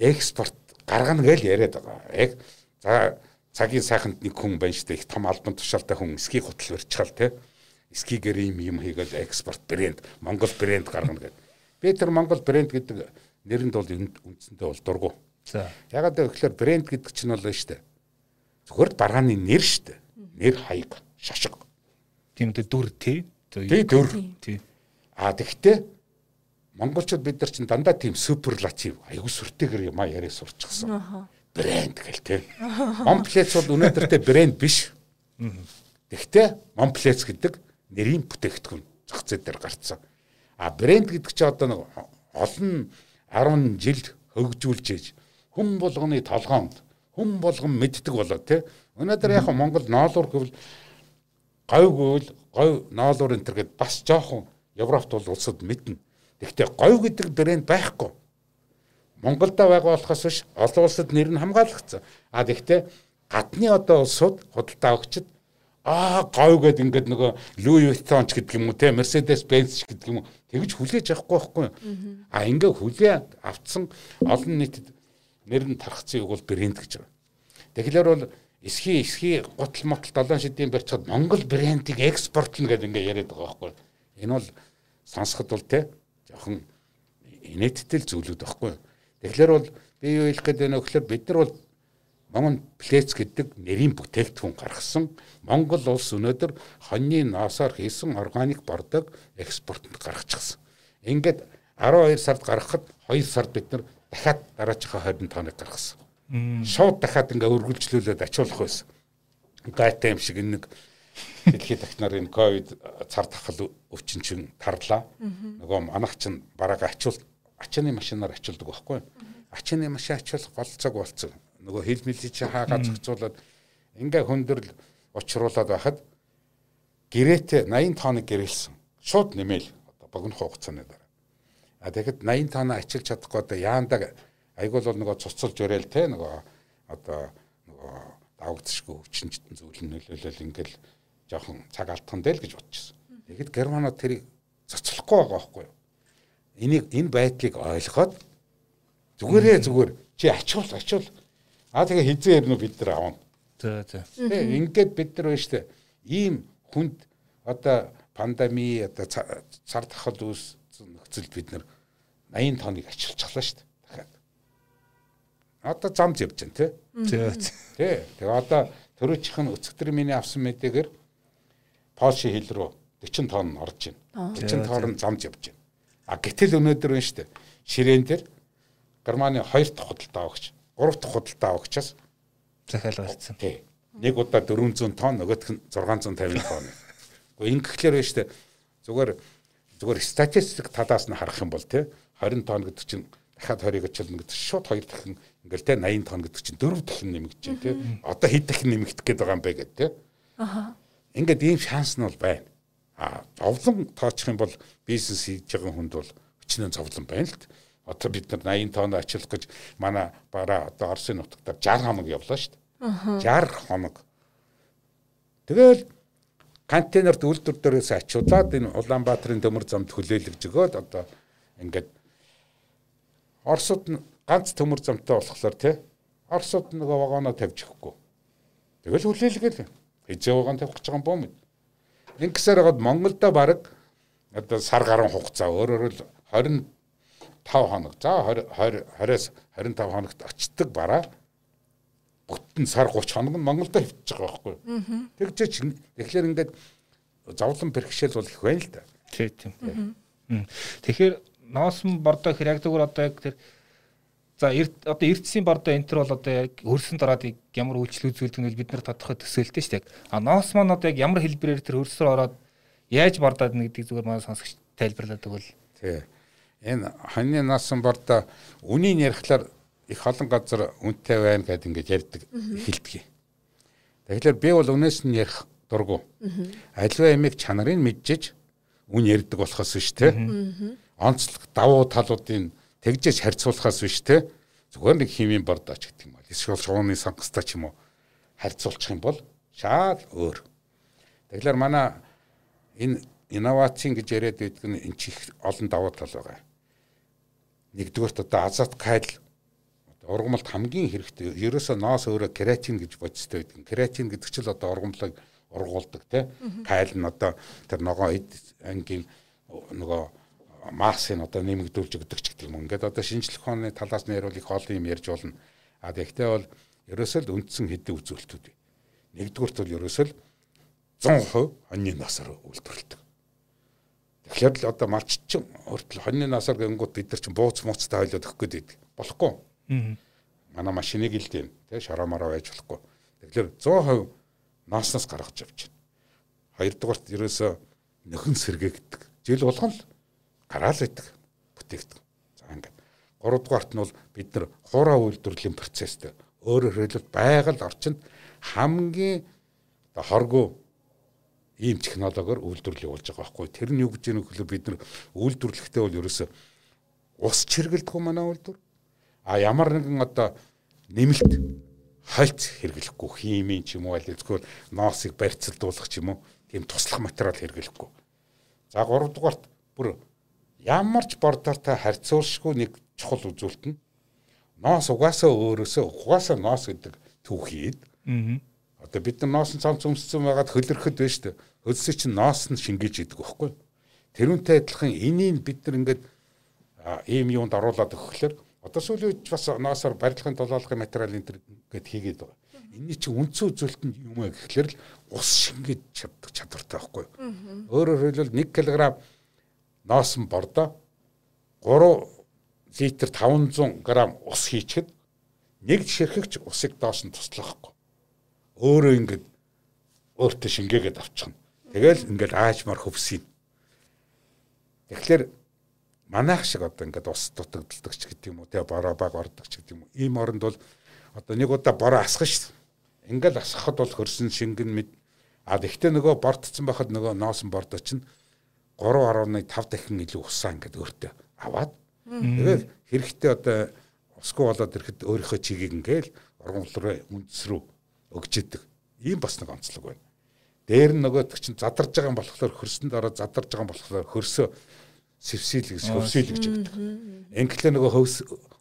экспорт гаргана гэж яриад байгаа. Яг за цагийн сайханд нэг хүн байна шүү дээ. Их том албан тушаалтай хүн ски хутал барьчихал те. Скигээр юм юм хийгээл экспорт брэнд, Монгол брэнд гаргана гэдэг. Би тэр Монгол брэнд гэдэг нэрэнд бол үндсэндээ бол дургу. За. Ягаад гэвэл брэнд гэдэг чинь бол шүү дээ. Зүгээр дарааны нэр шүү дээ. Нэр хаяг, шашиг. Тийм дээ дүр тий. Тий дүр. Тий. А тэгвэл монголчууд бид нар чинь дандаа тийм суперлатив аягүй сүртэйгэр юм а яриа сурчихсан. Брэнд гэл те. Монплец бол өнөөдөртэй брэнд биш. Тэгтээ Монплец гэдэг нэрийн бүтээгдэхүүн зах зээл дээр гарцсан. А брэнд гэдэг чинь одоо нэг олон 10 жил хөгжүүлж ээж хүн болгоны толгоонд хүн болгон мэддэг болоо те. Өнөөдөр яг Монгол ноолуур гэвэл говьгүй л говь ноолуур энэ төр гэд бас жоохон Европт бол улсад мэднэ. Гэхдээ говь гэдэг брэнд байхгүй. Монголда байгаа болохоос биш олон улсад нэр нь хамгаалагдсан. А тэгвэл гадны одоо улсууд худалдаа өгчд аа говь гэдэг ингээд нөгөө Louis Vuitton ч гэдэг юм уу те Mercedes Benz ч гэдэг юм уу тэгж хүлээж авахгүй байхгүй. А ингээд хүлээ авцсан олон нийтэд нэр нь тархацыг бол брэнд гэж байна. Тэгэхээр бол эсхий эсхий гутал мотал долоон шидийн барьцаад Монгол брендийг экспортлно гэдэг ингээд яриад байгаа байхгүй. Энэ бол сонсоход бол те жоохон инээдтэй зүйлүүд байхгүй. Тэгэхээр бол би юу хэлэх гээд байна вэ гэхээр бид нар бол Монгол плец гэдэг нэрийн бүтээгдэхүүн гаргасан. Монгол улс өнөөдөр хоньны ноосоор хийсэн органик бордог экспортод гаргачихсан. Ингээд 12 сард гаргахад 2 сард бид нар дахиад дараачихаа 20 тоног гаргасан. Шууд дахиад ингээ өргөлжлүүлээд ачуулах байсан. Гайтай юм шиг нэг дэлхийд дахнаар энэ ковид цар тахал өвчин чин тарлаа. Нөгөө манах чин бараг ачуул ачааны машинаар ачуулдаг байхгүй. Ачааны машин ачуулах болцоог болцсон нөгөө хил мэлий чи хаагаа зохицуулаад ингээ хүндэрл учруулад байхад гэрээтэй 80 тоног гэрэлсэн. Шууд нэмэл одоо богино хугацааны дараа. А тэгэхэд 80 тоноо ачилж чадахгүй одоо яандаг айгуул бол нөгөө цуцалж өрөөл те нөгөө одоо нөгөө давагдчихгүй өвчнөд зүйл нөлөөлөл ингээл жоохон цаг алдхан дээр гэж бодчихсон. Тэгэхэд германууд тэрийг цоцлохгүй байгаа байхгүй юу? Энийг энэ байдлыг ойлгоод зүгээрээ зүгээр чи ачуул ачуул А тэгээ хизээ ярина бид нар аавна. За за. Тэгээ ингээд бид нар байна штэ. Ийм хүнд одоо пандеми одоо цар тахал үүссэн нөхцөлд бид нар 80 тоныг ачилчихлаа штэ. Дахиад. Одоо зам явж байна те. За. Тэ. Тэгээ одоо төрөчхөн өцгтөр миний авсан мэдээгээр Польши хил рүү 40 тонн орж байна. 40 тонн замж явж байна. А гэтэл өнөөдөр байна штэ. Ширээн дээр Германы хоёр дахь худалдаа авагч 3 дахь худалдаа авахчаас захиал гарцсан. Тий. Нэг удаа 400 тонн, нөгөөх нь 650 тонн. Гэхдээ ингэхлээр байна дээ. Зүгээр зүгээр статистик талаас нь харах юм бол тий 20 тонн гэдэг чинь дахиад 20-ыг очлно гэдэг шууд хоёр дахин ингээл тий 80 тонн гэдэг чинь дөрөв дахин нэмэгдэж байна тий. Одоо хэд дахин нэмэгдэх гээд байгаа юм бэ гэдэг тий. Аха. Ингээд ийм шанс нь бол байна. А зовлон тоочих юм бол бизнес хийж байгаа хүнд бол өчнөө зовлон байна л дээ Одоо бид нар 80 тонн ачаалах гэж манай бараа одоо Оросын нутагтаар 60 хоног явлаа шүү дээ. 60 хоног. Тэгэл контейнерт үйлдвэр дээрээс ачуулаад энэ Улаанбаатарын төмөр замд хүлээлгэж өгөөд одоо ингээд Оросууд ганц төмөр замтай болохоор тий Оросууд нөгөө вагоноо тавьж өгөхгүй. Тэгэл хүлээлгээл вагон тавих гэж байгаа юм боо мэд. Ингэсээр хагаад Монголда баг одоо сар гаруй хугацаа өөрөөр л 20 5 хоног. За 20 20-20-аас 25 хоногт очдөг бараа бүтэн сар 30 хоног нь Монголд хөвчих байгаа байхгүй. Тэгж чинь тэгэхээр ингээд зовлон бэрхшээл бол их байна л да. Тийм тийм. Тэгэхээр ноосн бордоо хэрэг зүгээр одоо яг тэр за одоо эрдсийн бордоо энэ төр бол одоо яг хөрсөн дараад ямар үйлчлэл үзүүлдэг нь бид нар тодорхой төсөөлтэй шүү дээ. А ноос маань одоо яг ямар хэлбэрээр тэр хөрсөөр ороод яаж бордоод нэг гэдгийг зүгээр манай сонсогч тайлбарлаад өгвөл. Тий. Энэ хоньны ноосн бордоо үнийг ярихлаар их олон газар үнэтэй байна гэдээ ингэж ярьдаг эхэлдэг. Тэгэхээр би бол үнээс нь ярих дургу. Аливаа ямиг чанарыг мэджиж үн ярьдаг болохоос биш те. Онцлог давуу талуудын тэгжэж харьцуулахаас биш те. Зүгээр нэг химийн бордооч гэдэг юм бол эсвэл шууны сонгостой ч юм уу харьцуулчих юм бол шал өөр. Тэгэхээр манай энэ инновацийн гэж яриад байдаг нь энэ чих олон давуу тал байгаа. Нэгдүгээрт одоо азот кайл ургамалд хамгийн хэрэгтэй. Ерөөсөө ноос өөрөө кератин гэж бодистой байдаг. Кератин гэдэг чинь одоо ургамлыг ургуулдаг тий. Кайл нь одоо тэр ногоо ангийн нөгөө масыг одоо нэмэгдүүлж өгдөг ч гэдэг юм. Ингээд одоо шинжлэх ухааны талаас нь ярил их олон юм ярьж болно. А тэгтээ бол ерөөсөө л үндсэн хэдэн үзүүлэлтүүд. Нэгдүгürt бол ерөөсөө л 100% хоньны насаар үйлдвэрлэдэг. Тэгэхээр л одоо малччин өөртөл хоньны насаар гэнгүүт бид нар чинь бууц мууцтай хойлоод өгөх гээд. Болохгүй. Аа. Манай машиныг л тийм тий шарамаараа байж болохгүй. Тэгэхээр 100% ноосноос гаргаж авч байна. Хоёрдугаарт ерөөсөө нөхөн сэргээгдэг. Жил болгон л гараал идэг бүтээгдэг. За ингээд. Гуравдугаарт нь бол бид нар хуурай үйлдвэрлэлийн процесстэй өөрөөр хэлбэл байгаль орчинд хамгийн оо хоргоо ийм технологиор үйлдвэрлэл явуулж байгаа байхгүй. Тэр нь юу гэж юм гэвэл бид нар үйлдвэрлэхдээ бол ерөөсөө ус чиргэлдэх юм манай үйлдвэр. А ямар нэгэн одоо нэмэлт хольц хэрэглэхгүй химийн ч юм уу аль зөвхөн ноосыг барьцалдуулах ч юм уу тийм туслах материал хэрэглэхгүй. За 3 дугаарт бүр ямар ч бордортой харьцуулшгүй нэг чухал үзүүлэлт нь ноос угаасаа өөрөөсөө угаасаа ноос гэдэг түүхийд. Аа. Одоо бид нар ноос цамц өмссөн байгаад хөлөрөхөд байна шүү дээ. Хөлсөй чинь ноос нь шингээж идэг байхгүй. Тэрүүнтэй адилхан энийг бид нар ингээд ийм юунд оруулаад өгөхлөөр Одоо сүүлийн үед бас ноосоор барилгын толгойлохын материал энэ гээд хийгээд байгаа. Энийн чинь үндсэн үзүүлэлт нь юм аа гэхлээр л ус шингээд чаддаг чадвартай байхгүй юу? Өөрөөр хэлбэл 1 кг ноосон бордоо 3 литр 500 г ус хийчихэд нэг ширхэгч усыг доош нь туслахгүй. Өөрөө ингээд өөртөө шингээгээд авчихна. Тэгэл ингээд аажмаар хөвсөйн. Тэгэхээр манайх шиг одоо ингээд ус дутагддаг ч гэдэг юм уу тэгээ бороо баг ордог ч гэдэг юм уу ийм оронд бол одоо нэг удаа бороо асах дээ ингээд асахад бол хөрсөн шингэн мэд а тэгтээ нөгөө бортцсон байхад нөгөө ноосон бордоо чинь 3.5 дахин илүү усаа ингээд өөртөө аваад тэгээд хэрэгтэй одоо усгүй болоод ирэхэд өөрийнхөө чигийг ингээл ургамал руу үндэс рүү өгч идэг ийм бас нэг онцлог байна дээр нь нөгөө чинь задарж байгаа юм болохоор хөрсөнд ороод задарж байгаа юм болохоор хөрсөө сэвсэл гэж хөвсөл гэж өгдөг. Инглээ нөгөө хөвс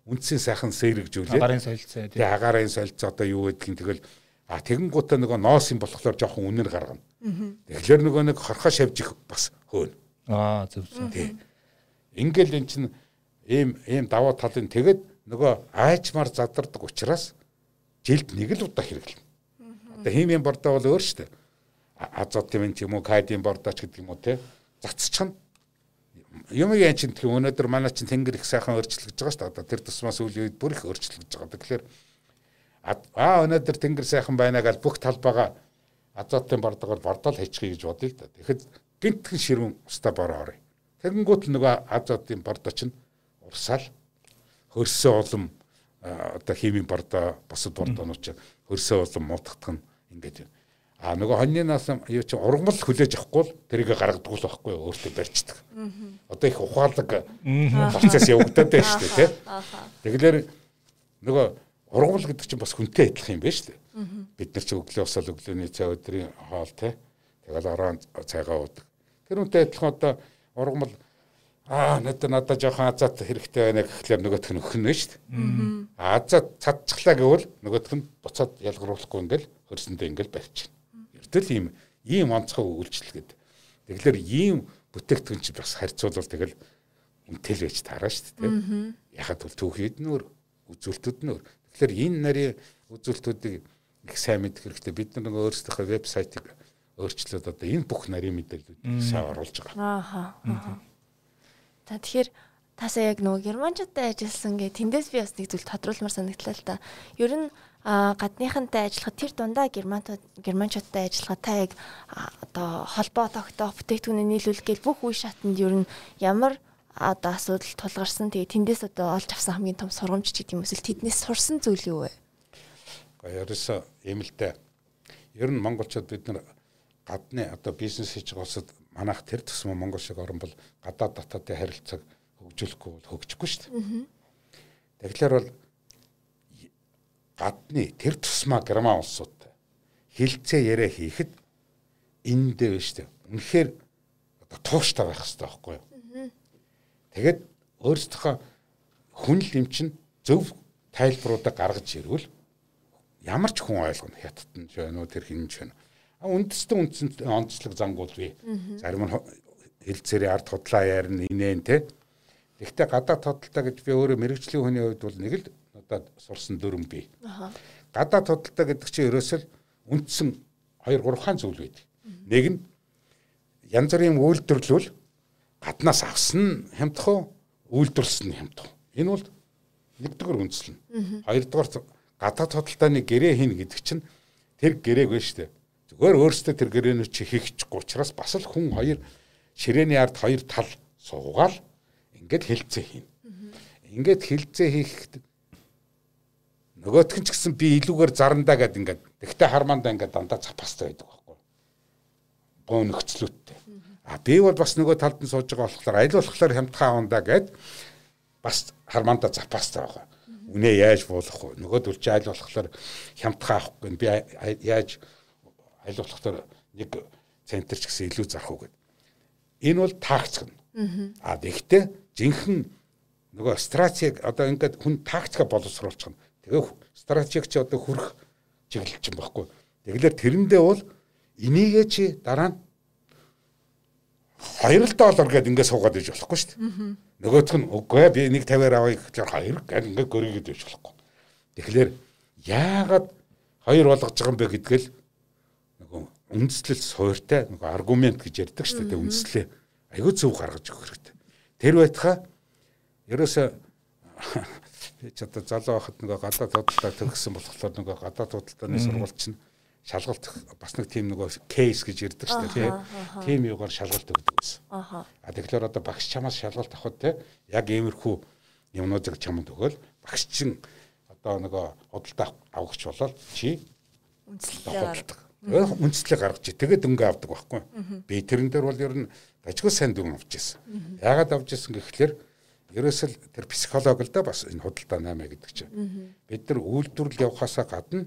үндсийн сайхан сэрэгжүүлээ. Агарын солилцоо тий. Агарын солилцоо одоо юу гэдгийг тэгэл а тэгэнгүүтээ нөгөө ноос юм болохоор жоохон үнэр гаргана. Тэгэхээр нөгөө нэг хорхоо шавж их бас хөөн. Аа зөв зөв. Ингээл эн чин ийм ийм даваа талын тэгэд нөгөө айчмар задардаг учраас жилд нэг л удаа хэрэглэнэ. Одоо химийн бордоо бол өөр шүү дээ. Азотын юм уу, кадийн бордооч гэдэг юм уу те. Зацчихна юм яа чин тэг өнөөдөр манай чин тэнгэр их сайхан өөрчлөгдөж байгаа шүү дээ. Одоо тэр тусмаас үйл үед бүр их өөрчлөгдөж байгаа. Тэгэхээр аа өнөөдөр тэнгэр сайхан байна гэж бүх талбайгаа азотын бардгаар бардал хийчихье гэж бодъё л да. Тэгэхэд гинтхэн ширүүн устаа бороо орё. Тэгэнгүүт л нөгөө азотын бардаа чинь урсаал хөрсөн улам одоо химийн бардаа босод бордоонууд чинь хөрсөн улам муутгах нь ингээд юм А нөгөө хоньны нас юу чи ургамал хүлээж авахгүй л тэрийг гаргадаг л байхгүй өөртөө барьцдаг. Одоо их ухаалаг процесс явагдаад байна шүү дээ тий. Тэгэхээр нөгөө ургамал гэдэг чинь бас хүнтэй адилхан юм байна шүү дээ. Бид нар чи өглөө усаал өглөөний цай өдрийн хоол тий. Тэгэл орон цайгаа уудаг. Тэр үнтэй адилхан одоо ургамал аа надад надад жоохон азат хэрэгтэй байна гэхлээр нөгөөх нь өхнө шүү дээ. Азат цадчихлаа гэвэл нөгөөх нь буцаад ялгаруулахгүй ингээл хөрсөндөө ингээл барьчихна Гэтэл ийм ийм онцгой үйлчлэл гэдэг. Тэгэхээр ийм бүтээгдэхүүн чинь бас харьцуулбал тэгэл үнэтэл байж таараа шүү дээ. Яхад бол түүхийд нөр үзүүлэлтүүд нөр. Тэгэхээр энэ нарийн үзүүлэлтүүдийг их сайн мэдэх хэрэгтэй. Бид нар нөгөө өөрсдийнхөө вебсайтыг өөрчлөөд одоо энэ бүх нарийн мэдээллүүдийг сайн оруулж байгаа. Ааха. За тэгэхээр тасаа яг нөгөө германчуудтай ажилласан гэ тэндээс би бас нэг зүйл тодруулмаар санагдлаа л да. Ер нь гадныхантай ажиллахад тэр дундаа германтууд германчуудтай ажиллахад та яг одоо холбоо тогтоох бүтээгдэхүүнээ нийлүүлэх гээл бүх үе шатанд ер нь ямар одоо асуудал тулгарсан тэгээ тэндээс одоо олж авсан хамгийн том сургамж ч гэдэг юм эсвэл тэднээс сурсан зүйл юу вэ? Ерөөсөө ийм л дээ. Ер нь монголчууд бид нар гадны одоо бизнес хийж байгаа улсад манайх тэр тусмаа монгол шиг орн бол гадаад дотоодын харилцааг хөгжүүлэхгүй бол хөгжихгүй шүү дээ. Тэгэхээр бол гадны тэр тусмаа герман улсуудтай хилцээ яриа хийхэд эндээ биш үү. Үнэхээр одоо тууштай байх хэрэгтэй байхгүй юу? Тэгээд өөрсдийнхөө хүн л юм чинь зөв тайлбаруудаа гаргаж ирвэл ямар ч хүн ойлгоно хятад нь ч байна уу тэр хин ч байна. А үндэстэн үндсэн онцлог зангуул бий. Зарим нь хэлцээрээ ард худлаа ярина инээн те. Гэхдээ гадаад тодтолтой гэж би өөрөө мэрэгжлийн хүний хувьд бол нэг л одоо сурсан дүрм бий. Гадаад тодтолтой гэдэг чинь ерөөсөл үндсэн 2 3 хаан зүйл байдаг. Нэг нь янз бүрийн үйлдвэрлэл гаднаас авсан нь хямдах уу үйлдвэрлсэн нь хямдах. Энэ бол нэгдүгээр үндслэн. Хоёрдугаар гадаад тодтолтой нэг гэрээ хийнэ гэдэг чинь тэр гэрээг вэ штэ. Зүгээр өөрөөсөө тэр гэрээнүү чи хийчихгүй учраас бас л хүн хоёр ширээний ард хоёр тал суугаал ингээд хилцээ хийнэ. Ингээд хилцээ хийхэд нөгөөх нь ч гэсэн би илүүгээр зарандаа гэд ингээд тэгтээ хармандаа ингээд дандаа цапастай байдаг байхгүй. Гоо нөхцлөттэй. А би бол бас нөгөө талд нь сууж байгаа болохоор аль болохоор хямдхан авандаа гэд бас хармандаа цапастай байгаа. Үнэ яаж буулгах вэ? Нөгөөдөл чи аль болохоор хямдхан авахгүй би яаж аль болохоор нэг центр ч гэсэн илүү зарах уу гэд. Энэ бол таагцгна. А тэгтээ жинхэнэ нөгөө стратеги одоо ингээд хүн тактика боловсруулах нь тэгээ стратеги чи одоо хүрх чиглэл чинь баггүй. Тэгэлэр тэрэндээ бол энийгээ чи дараа нь 2 доллар гэдэг ингээд суугаад иж болохгүй шүү дээ. Нөгөөх нь үгүй би 150-аар авъя гэхээр 2 гэдэг ингээд гөрийгээд иж болохгүй. Тэгэхээр яагаад 2 болгож байгаа юм бэ гэдгээл үндэслэл суурьтай нөгөө аргумент гэж ярьдаг шүү дээ. Үндэслэлээ аягүй зөв гаргаж өгөх хэрэгтэй. Тэр байтхаа ерөөсө би ч одоо залуу байхад нөгөө гадаад худалдаа төгссөн болохоор нөгөө гадаад худалдааны сургалт чинь шалгалт бас нэг тийм нөгөө кейс гэж ирдэг шүү дээ тийм юугаар шалгалт өгдөг гэсэн. Аа. Тэгэхээр одоо багш чамаас шалгалт авахд те яг иймэрхүү юмнуудыг чамд өгөөл багш чинь одоо нөгөө худалдаа авахч болол чи үндэслэлээ үндэслэлээ гаргаж тэгээд өнгө авдаг байхгүй. Би тэрэн дээр бол ер нь ажгүй сайн дүн авч ирсэн. Яагаад авч ирсэн гэхлээр ерөөсөл тэр психолог л да бас энэ худалдаа 8 гэдэг чинь. Бид нар үйлдвэрлэл явахаасаа гадна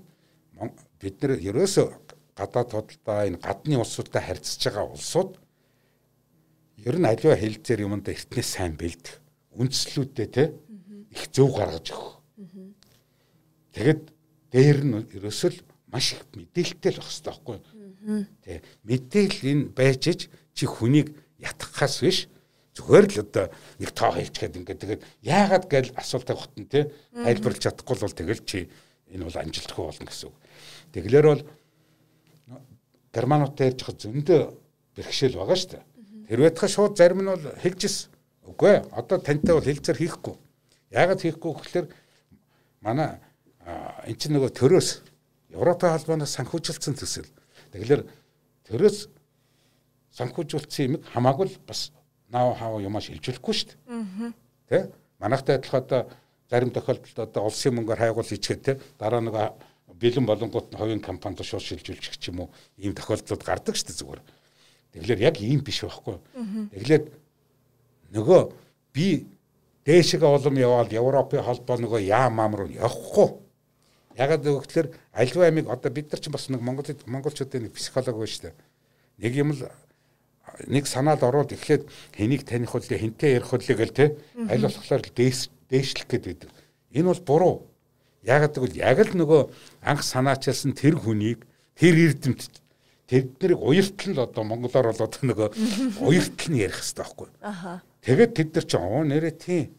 бид нар ерөөсөө гадаад худалдаа энэ гадны улсуудтай харьцаж байгаа улсууд ер нь аливаа хэлцээр юмд эртнээ сайн бэлдэх. Үндслүүдээ те их зөв гаргаж өгөх. Тэгэд дээр нь ерөөсөл маш их мэдээлэлтэй л байх хэрэгтэй байхгүй юу? Тэ мэдээлэл энэ байж чи хүнийг ятгахаас биш зүгээр л одоо нэг тоо хэлчихэд ингээд тэгээд яагаад гээл асуултаа хотон тий тайлбарлаж чадахгүй бол тэгэл чи энэ бол амжилтгүй болно гэсэн үг. Тэглэр бол германуудтай ярьж байгаа зөндөө бэрхшээл байгаа шүү дээ. Тэр байтха шууд зарим нь бол хэлж ирсэн. Үгүй ээ одоо тантай бол хэлцээр хийхгүй. Яагаад хийхгүй гэхээр манай эн чинь нөгөө төрөөс Европын холбооноос санхүүжилсэн төсөл. Тэгэхээр төрөөс санхүүжүүлсэн юм хамаагүй л бас нав хав юмаа шилжүүлэхгүй шүү дээ. Тэ? Манайхтай адилхан одоо зарим тохиолдолд одоо улсын мөнгөөр хайгуул хийчихэд тэ дараа нэг бэлэн болонгууд нь хувийн компанид шууд шилжүүлчих ч юм уу ийм тохиолдлууд гардаг шүү дээ зүгээр. Тэгэхээр яг ийм биш байхгүй. Тэгэхээр нөгөө би дээшгээ улам яваал Европын холбоо нөгөө яам ам руу явахгүй. Ягаад гэвэл альва амиг одоо бид нар ч бас нэг Монгол монголчуудын нэг психолог байна шүү дээ. Нэг юм л нэг санаал ороод эхлээд хэнийг таних хүлээ хинтээ ярих хүлээ гэл те аль болохоор дээшлэх гэдэг. Энэ бол буруу. Яг гэвэл яг л нөгөө анх санаачилсан тэр хүнийг тэр эрдэмт тэднийг уяртал нь одоо монголоор бол одоо нөгөө уяртал нь ярих хэрэгтэй байхгүй. Аха. Тэгээд тэд нар ч оо нэрээ тийм.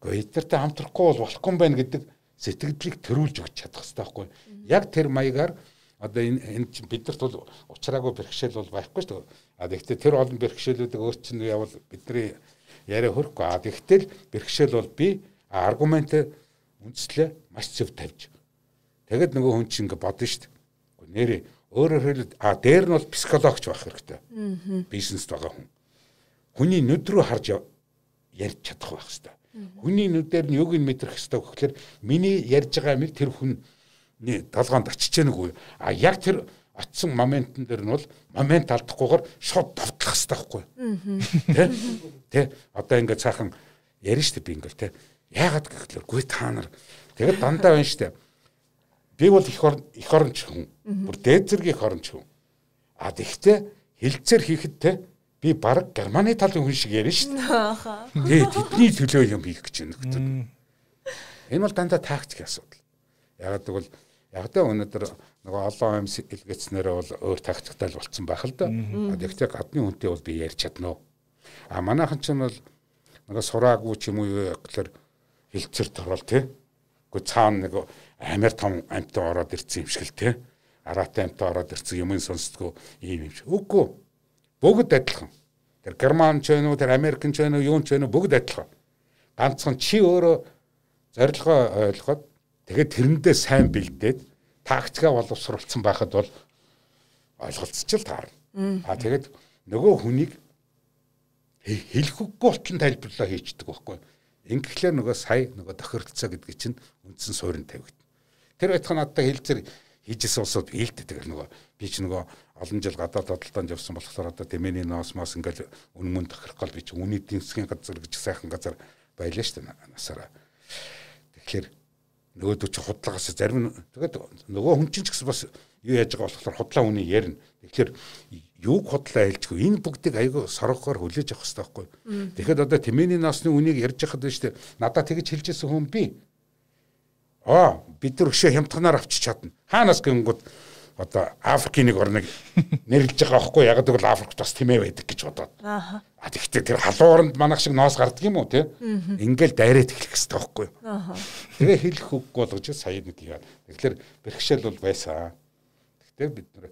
Гэхдээ эднэртэй хамтрахгүй бол болохгүй юм байна гэдэг сэтгэлдлийг төрүүлж өгч чадах хэрэгтэй байхгүй. Яг тэр маягаар одоо энэ энэ чинь биднэрт бол уучраагүй бэрхшээл бол байхгүй шүү дээ. А гэхдээ тэр олон бэрхшээлүүдийг өөр чинь явал бидний яриа хөрөхгүй. А гэхдээ бэрхшээл бол би аргумент үндслээ маш зөв тавьж. Тэгэд нөгөө хүн чинь ингээ бодно шүү дээ. Нэрээ өөрөөр хэлбэл а дээр нь бол психологч байх хэрэгтэй. Бизнест байгаа хүн. Хүний нүд рүү харж ярьж чадах байх хэрэгтэй. Хүний нүдээр нь юуг нь мэдрэх хэрэгтэй гэхээр миний ярьж байгаа юмыг тэр хүн толгоонд очиж гэнэ үгүй. А яг тэр очисон моментн дээр нь бол момент алдахгүйгээр шууд товтлох хэрэгтэй байхгүй. Тэ? Тэ? Одоо ингээд цаахан ярина штэ би ингээд тэ. Яагаад гэхлээр гүй та нар тэгээд дандаа байна штэ. Би бол их орон их оронч хүн. Бүр дээд зэргийн их оронч хүн. А тэгтээ хилцээр хийхэд тэ би баг Германы талын хүн шиг ярина штэ. Тэгээ тэдний төлөө юм хийх гэж байна гэдэг. Энэ бол дандаа тактик асуудал. Ягаад гэвэл яг тэ өнөөдөр нөгөө олон юм илгээцнэрээ бол өөр тактиктай л болцсон байх л да. Гэхдээ гадны хүнтэй бол би ярьж чадна уу. А манайхан ч бол нөгөө сураагүй ч юм уу гэхээр хилцэрт орол тий. Гэхдээ цаана нэг амар том амттай ороод ирсэн юм шиг л тий. Араатай амттай ороод ирсэн юм сонсдгоо ийм юм шиг. Үгүй. Бүгд адилхан. Тэр герман ч вэ нү тэр америкэн ч вэ нү юун ч вэ нү бүгд адилхан. Ганцхан чи өөрөө зорилгоо ойлгоод тэгээд тэрэндээ сайн бэлдээд тактика боловсруулсан байхад бол ойлголцож л таарна. А тэгээд нөгөө хүнийг хэлэхгүй болтон тайлбарлаа хийчихдэг байхгүй. Ингэхлээр нөгөө сая нөгөө тохиролцоо гэдэг чинь үндсэн суурин тавигдана. Тэр байтхан надад хэлцэр хийжсэн улсууд ээлтдэг нөгөө би ч нөгөө олон жил гадаад бодлоонд явсан болохоор одоо тэмээний ноос мос ингээл үн мөн тохирох гол би ч үний эдийн засгийн газар гэж сайхан газар байлаа шүү дээ насаараа. Тэгэхээр нөгөөдөө чи худлагаас зарим тэгээд нөгөө хүн чинь ч гэсэн бас юу яаж байгаа болохоор худлаа үний ярина. Тэгэхээр юуг худлаа хэлчихв энэ бүгдийг айгүй соргохоор хүлээж авах хэрэгтэй байхгүй. Тэгэхэд одоо тэмээний насны үнийг ярьж хахад байна шүү дээ. Надад тэгж хэлжсэн хүн би. Аа бид нар өшөө хямдханаар авчиж чадна. Хаанаас гингүүд одоо Африкийн нэг орныг нэрлэж байгаа байхгүй яг гэвэл Африкт бас тэмээ байдаг гэж бодоод. Аа. А тэгвэл тэр халууранд манах шиг ноос гардаг юм уу те? Ингээл дайраад эхлэх хэрэгтэй байхгүй юу? Аа. Тэгээ хэлэх үг болгож сая нэг яа. Тэгэхээр бэрхшээл бол байсан. Тэгтээ бид нар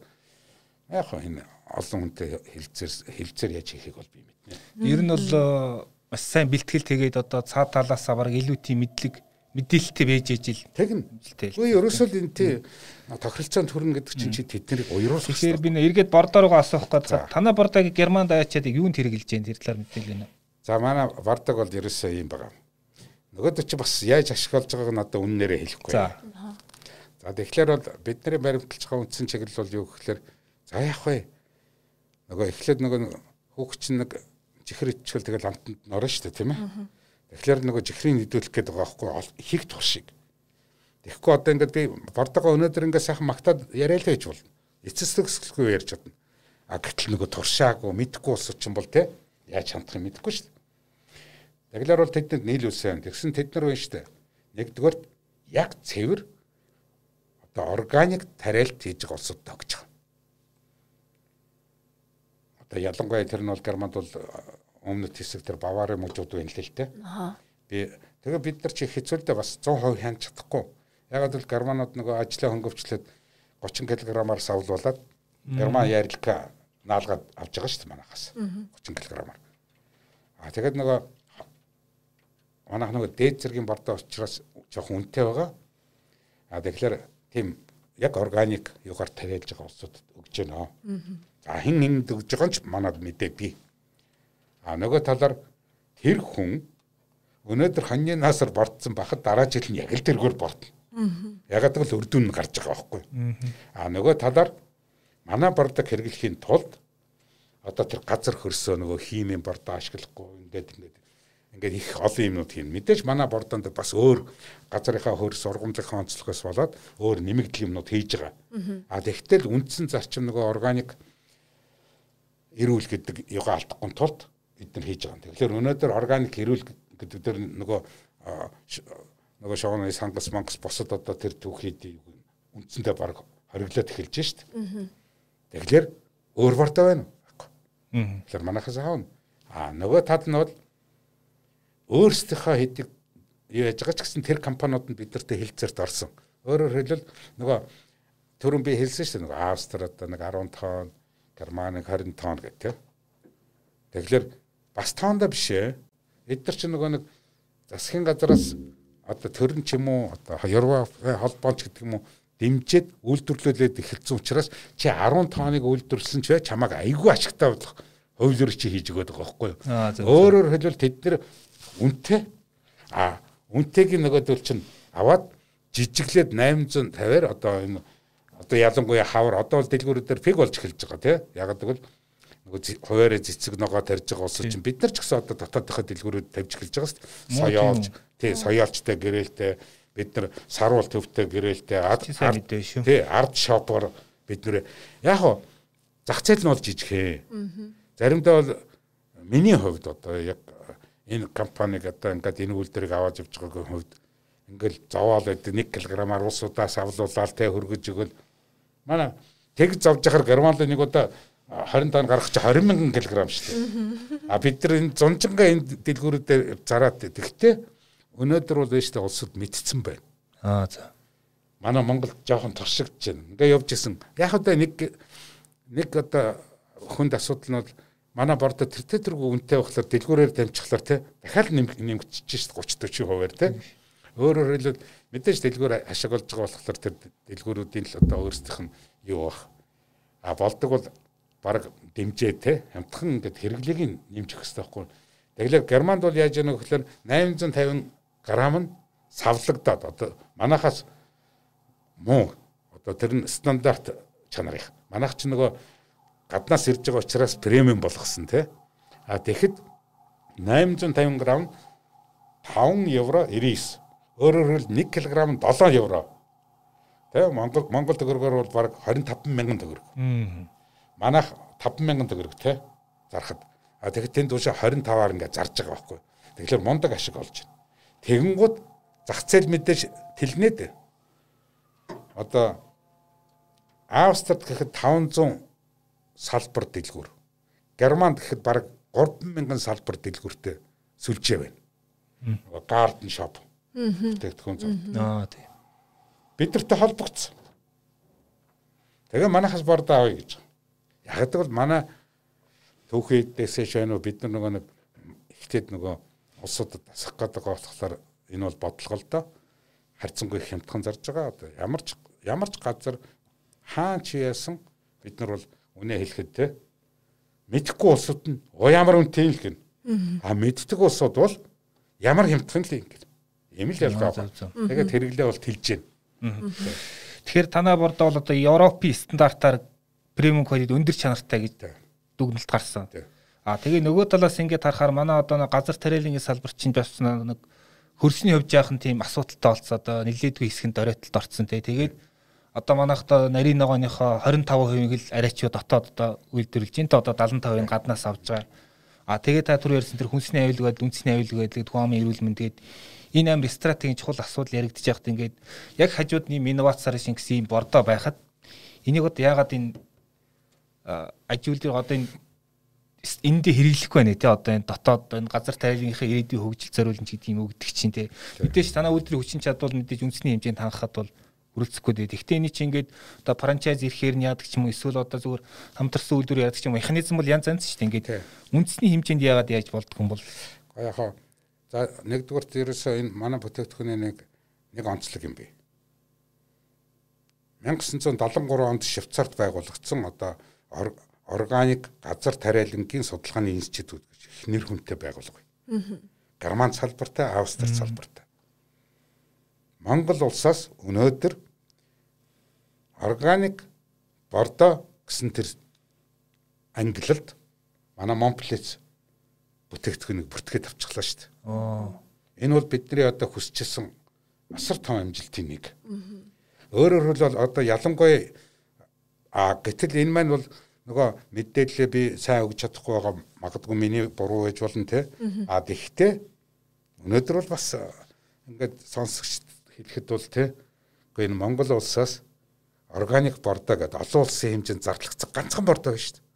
яг энэ олон хүнтэй хилцээр хилцээр яаж хийхийг бол би мэднэ. Ер нь бол э, маш сайн бэлтгэл тэгээд одоо цаа талаас аваар илүү тийм мэдлэг мэдээлэлтэй байж ижил. Тэгнь. Үгүй ерөөсөө энэ тий тохиролцоонд хүрнэ гэдэг чинь чи тэднийг уйруулах. Тэгэхээр би эргээд бордоор руу асуух гэж танаа бордог германд аячаад юунд хэрэгжилж जैन тэр талаар мэдээлэл байна. За манай бордог бол ерөөсөө юм байгаа. Нөгөөд чи бас яаж ашиглаж байгааг нь одоо үннээрээ хэлэхгүй. За. За тэгэхээр бол бидний баримталж байгаа үндсэн чиглэл бол юу гэхээр за яах вэ? Нөгөө эхлээд нөгөө хүүхч нэг чихэр ичвэл тэгэл амтанд норно шүү дээ тийм ээ. Тэгэхээр нөгөө жихрийн нэдүүлэх гээд байгаа байхгүй их туршиг. Тэгэхгүй одоо ингээд би бордогоо өнөөдөр ингээд сайхан магтаад яриа л гэж болно. Эцэслэгсэлгүй ярьж чадна. А гэтэл нөгөө туршаагүй мэдхгүй ус чинь бол те яаж хандах юм мэдэхгүй шүү дээ. Таглаар бол тэдэнд нийлүүлсэн. Тэгсэн тэд нар байна шүү дээ. Нэгдүгээр яг цэвэр одоо органик тариалт хийж байгаа улсуудтай огж байгаа. Одоо ялангуяа тэр нь бол Германд бол өмнөд хэсэг тэр Бавари мужууд байна л л те. Аа. Би тэгээ бид нар чи хэцүүлдэ бас 100% хянаж чадахгүй Ягаад гэвэл германууд нөгөө ажлаа хөнгөвчлээд 30 кг-аар савлуулад герман ярилка наалгаад авч байгаа шүү дээ манахаас 30 кг-аар. А тэгээд нөгөө манайх нөгөө дээд зэргийн бордоо учраас жоохон үнэтэй байгаа. А тэгэхээр тийм яг органик югаар тариалж байгаа улсуудад өгж байна. За хин хинд өгж байгаа ч манад мэдээ би. А нөгөө талаар тэр хүн өнөөдөр хоньны насар бордсон бахад дараа жил нь яг л тэргээр бордно. Ягаад гэвэл өрдүүн гарч байгаа байхгүй. А нөгөө талаар манай бордог хэрэглэхийн тулд одоо тэр газар хөрсөө нөгөө химийн бордоо ашиглахгүй ингээд ингээд ингээд их олон юмнууд хийн. Мэдээж манай бордонд бас өөр газрынхаа хөрс ургамлынхаа онцлогоос болоод өөр нэмэгдэл юмнууд хийж байгаа. А тэгтэл үндсэн зарчим нөгөө органик эрүүл гэдэг юга алдахгүй тулд бид нар хийж байгаа. Тэгэхээр өнөөдөр органик эрүүл гэдэг дээр нөгөө нөгөө шогооны сангас мангас босод одоо тэр түүхийд үндсэндээ баг хориглоод эхэлж шít. Тэгэхээр өөр бартаа байна. Тэгэхээр манайхаас аавна. А нөгөө тал нь бол өөрсдийнхөө хэдийг юу яаж байгаа ч гэсэн тэр компаниуд нь бидэртээ хилцээрт орсон. Өөрөөр хэлбэл нөгөө түрүүн би хэлсэн шүү дээ нөгөө Австри одоо нэг 10 тонн, Германы 20 тонн гэх тээ. Тэгэхээр бас тоондоо биш ээ. Эдгээр чинь нөгөө нэг засгийн газараас одоо төрн ч юм уу одоо Европ холбооч гэдэг юм уу дэмжиж үйлдвэрлэлээд эхэлсэн учраас чи 10 тонныг үйлдвэрлсэн ч бай чамайг айгүй ашигтай болох хувилбар чи хийж өгöd байгаа байхгүй юу. Өөрөөр хэлбэл тэд нэр үнэтэй а үнэтэйг нөгөөдөл чинь аваад жижиглээд 850-аар одоо энэ одоо ялангуяа хавар одоо бол дэлгүүрүүдээр фиг болж эхэлж байгаа тийм яг гэвэл нөгөө хуваарэ цэцэг ногоо тарьж байгаа улс чинь бид нар ч гэсэн одоо дотоодынхаа дэлгүүрүүд тавьж эхэлж байгаа шүү дээ. Соёолж тий соёолчтой гэрээлтэй бид нар саруул төвтэй гэрээлтэй тий ард шопор бид нэр яг хоо зах зээл нь бол жижигхэн. Заримдаа бол миний хувьд одоо яг энэ компаниг одоо ингээд энэ үйлдвэрийг аваад явж байгаагийн хувьд ингээл зовоол байдаг. 1 кг-аар улсуудаас авлуулаад тэ хөргөж өгөл. Манай тэг зовж яхаар германд нэг удаа 20 тонн гаргах чи 20 мянган кг шүү дээ. А бид нар энэ зунжингаа энэ дэлгүүрүүдэд зараад тэгтээ өнөөдөр бол та улсад мэдсэн байна. Аа за. Манай Монгол жоохон туршигдж байна. Ингээ явж исэн. Яг одоо нэг нэг одоо хүнд асуудал нь бол манай бордо тэр тэргүй үнэтэй болохоор дэлгүүрээр дамжчихлаар те дахиад нэмэгдчихэж шүү 30 40 хувиар те. Өөрөөр хэлбэл мэдээж дэлгүүр ашиг болж байгаа болохоор тэр дэлгүүрүүдийн л одоо өөрсдийнх нь юу бах. А болдог бол баг дэмжээ те хамтхан ингээд хэрэглээг нь нэмжих хэрэгтэй байхгүй. Тэгэхээр Германд бол яаж вэ гэхээр 850 грамм нь савлагдаад одоо манахаас муу одоо тэр нь стандарт чанар их. Манайх ч нөгөө гаднаас ирж байгаа учраас премиум болгосон тий. А тэгэхэд 850 г 5 евро 99. Өөрөөр хэлбэл 1 кг 7 евро. Тэ Монгол Монгол төгрөгөөр бол баг 25 мянган төгрөг. Манайх 5 мянган төгрөг тий зархад. А тэгэхэд тэнд уушаа 25-аар ингээд зарж байгаа байхгүй. Тэгэхээр мундаг ашиг олж байна. Тэгэнгუთ зах зээл мэдээж тэлнээд. Одоо Австрид гэхэд 500 салбар дэлгүүр. Германд гэхэд бараг 3000 салбар дэлгүүртэй сүлжээ байна. Garden shop. Тэгтхэн зов. Аа тийм. Бидэртэй холбогдсон. Тэгээ манайхаас бордоо авъя гэж. Яг гэдэг бол манай түүхийдээсээ шойно бид нар нөгөө нэг ихтэйд нөгөө улсуудад тасах гэдэг болохоор энэ бол бодлого л доо. Харьцангуй хямдхан зарж байгаа. Одоо ямар ч ямар ч газар хаан чи яасан бид нар бол үнэ хэлэхэд те мэдхгүй улсууд нь о ямар үнэтэй л гэнэ. А мэддэг улсууд бол ямар хямдхан л юм гэнэ. Ийм л ялгаа. Тэгээд хэрэглээ бол тэлж байна. Тэгэхээр танаа бордоо бол одоо Европын стандартаар премиум квалит өндөр чанартай гэж дүгнэлт гарсан. А тэгээ нөгөө талаас ингээд харахаар манай одоо газар тариалангийн салбар чинь бас нэг хөрсний хувьд яахан тийм асуудалтай болцоо одоо нилээдгүй хэсгэнд оройтолд орцсон те. Тэгээд одоо манайхта нарийн ногооныхоо 25%-ийг л арайч дотоод одоо үйлдвэрлэж. Тэ одоо 75%-ыг гаднаас авч байгаа. А тэгээд та түр ярьсан тэр хүнсний аюулгүй, үндэсний аюулгүй гэдэг тухайн эрүүл мэнд тэгээд энэ амир стратегийн чухал асуудал яригдчих яхад ингээд яг хажууд нэм инновацаар шингэсэн юм бордоо байхад энийг одоо яагаад энэ ажил дээр одоо энэ энд дэ хэрэглэхгүй байна тий одоо энэ дотоод энэ газар тариалгынхаа ирээдүйн хөгжил зориулж гэдэг юм өгдөг чинь тий мэдээж танаа үйлдвэрийн хүчин чадвал мэдээж үндэсний хэмжээнд хангахад бол хүрэлцэхгүй дээ. Гэхдээ энэ чинь ингээд одоо франчайз ирэхээр нь яадаг ч юм уу эсвэл одоо зүгээр хамтарсан үйлдвэр яадаг ч юм механизм бол янз янз шүү дээ. Ингээд үндэсний хэмжээнд яагаад яаж болдгоо юм бол хаа за нэгдүгээр ерөөсөө энэ манай бүтээгдэхүүний нэг нэг онцлог юм бэ. 1973 онд Швейцарт байгуулагдсан одоо органик газар тариалангийн судалгааны институт гэж их нэр хүнтэй байгууллага. Герман салбартай, Австри салбартай. Монгол улсаас өнөөдөр органик бордо гэсэн тэр ангилалд манай Монплец бүтээгдэхүүнийг бүртгээд авчихлаа шүү дээ. оо Энэ бол бидний одоо хүсчихсэн асар том амжилтын нэг. Өөрөөр хэлбэл одоо ялангуяа а гэтэл энэ маань бол нөгөө мэдээлэлээ би сайн өгч чадахгүй байгаа магадгүй миний буруу байж болно те. А тэгтээ өнөөдөр бол бас ингээд сонсогч хэлэхэд бол те. Гэхдээ энэ Монгол улсаас органик бордоо гэдэг олон улсын хэмжээнд зарлагдсан ганцхан бордоо шүү дээ.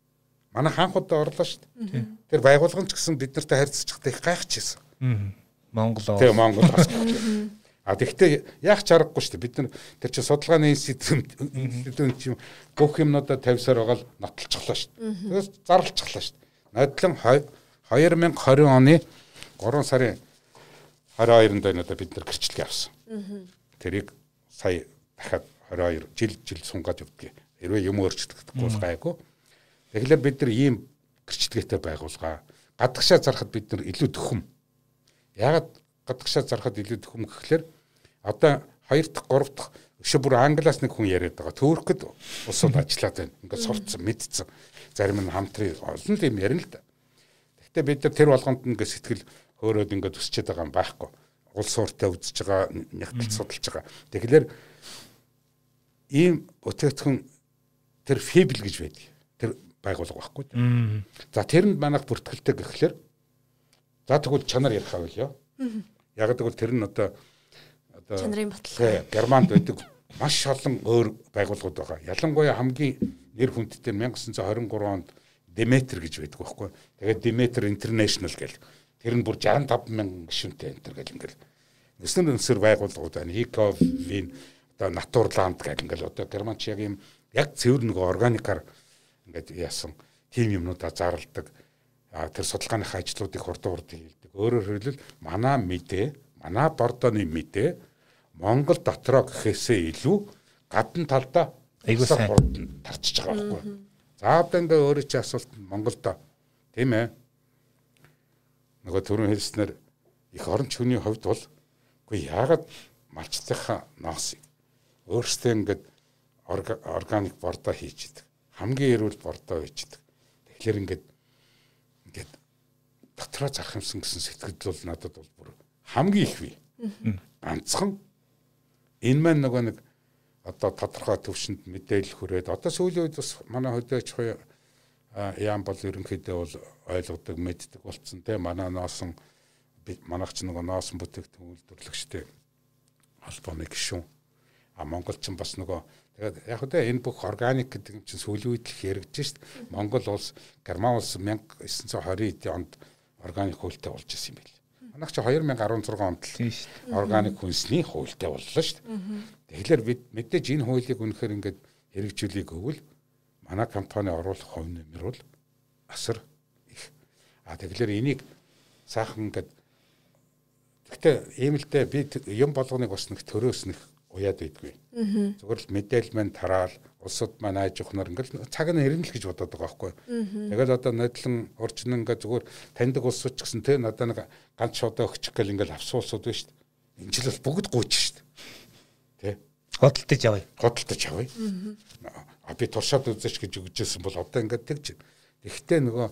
Манай хаанх удаа орлоо шүү дээ. Тэр байгуулган ч гэсэн бид нартай харьцчихдаг их гайхчихсан. Монгол Тэгээ Монгол бас. А тэгвэл яах ч аргагүй шүү дээ. Бид нар тэр чинь судалгааны институт чинь бүх юмнуудаа тавьсаар байгаа л нотолчихлоо шүү дээ. Тэгээс зарлчихлаа шүү дээ. Нодлон 2020 оны 3 сарын 22-нд байна одоо бид нар гэрчлэг явсан. Тэрийг сая дахиад 22 жил жил сунгаад явдаг. Хэрвээ юм өөрчлөгдөхгүй бол гайгүй. Тэгэхээр бид нар ийм гэрчлэгээтэй байгуулгаа. Гадагшаа зарахад бид нар илүү төхөм. Ягаад гадагшаа зарахад илүү төхөм гэхлээр одоо 2 дахь 3 дахь өшөө бүр англиас нэг хүн яриад байгаа. Төөрөхөд улсууд ажиллаад байна. Ингээд сурцсан, мэдсэн. Зарим нь хамтрын олон юм ярина л да. Гэхдээ бид нар тэр болгонд ингээд сэтгэл хөөрөөд ингээд өсчээд байгаа юм байхгүй. Улс ууртай үзэж байгаа, нягтлж судалж байгаа. Тэгэхээр ийм өтөцхөн тэр фибл гэж байдаг. Тэр байгуулга байхгүй. За тэрэнд манайх бүртгэлтэй гэхлээр за тэгвэл чанар ярих авъя. Яг гэвэл тэр нь одоо одоо Чанарын баталгаа. Германд байдаг маш олон өөр байгууллагууд байгаа. Ялангуяа хамгийн нэр хүндтэй 1923 онд Demeter гэж байдаг байхгүй. Тэгээд Demeter International гэл тэр нь бүр 65 мянган гишүүнтэй энэ төр гэл ингээл өснөр өнсөр байгууллагууд байна. Eco-Win одоо Naturland гэл ингээл одоо германч яг юм яг цэвэр нэг органикаар ингээд яасан тим юмнуудаа зарладаг. А тэр судалгааных ажлуудыг хурдан хурдан. Өөрөөр хэлбэл манай мэдээ, манай бордооны мэдээ Монгол дотроо гэхээсээ илүү гадна талдаа Айгуу сайн. хурдан тарчиж байгаа байхгүй. За одоо ингээ өөрөө чи асуулт Монголдо тийм ээ. Нөгөө түрүүн хэлснээр их орон чөний хувьд бол үгүй яагаад малчтынхаа ноосыг өөрсдөө ингээд орга- органик бордоо хийж идэг. Хамгийн эрүүл бордоо хийж идэг. Тэгэхээр ингээд дотроо зарах юмсан гэсэн сэтгэл бол надад бол бүр хамгийн их бий. Ганцхан энэ маань нөгөө нэг одоо тодорхой төвшөнд мэдээлэл хүрээд одоо сүүлийн үед бас манай хөдөөж хуй яам бол ерөнхийдөө бол ойлгодог мэддэг болцсон те. Манай носон би манайх ч нөгөө носон бүтээгдэхүүн үйлдвэрлэгчтэй холбооны гишүүн. А Монгол ч бас нөгөө тэгээд яг хөдөө энэ бүх органик гэдэг юм чинь сүүлийн үед их яригдж шít Монгол улс Герман улс 1920 онд органик хуультай болж исэн юм байл. Манайх ч 2016 онд л органик хүнсний хуультай боллоо шүү дээ. Тэгэхээр бид мэдээж энэ хуулийг үнэхээр ингээд хэрэгжүүлэх гэвэл манай компани оруулах хувь нэмэр бол асар их. А тэгэхээр энийг сайхан ингээд гэхдээ ийм л дээ би юм болгоныг бас нэг төрөөс нэг уяад байдгүй. Зүгээр л мэдээлэл маань тараал улсууд маань айж ухнаар ингээд цаг нь ирнэ л гэж бодоод байгаа байхгүй. Тэгэл одоо нодлон урчин ингээд зүгээр таньдаг улсууд ч гэсэн те надаа нэг ганц шодоо өгчих гэл ингээд авсуулсууд байна шүү дээ. Энэ жил бол бүгд гүйж шүү дээ. Тэ Хөдөлтөж явъя. годтолтож авъя. А би туршаад үзэж гэж өгчээсэн бол одоо ингээд тэгж. Тэгэхдээ нөгөө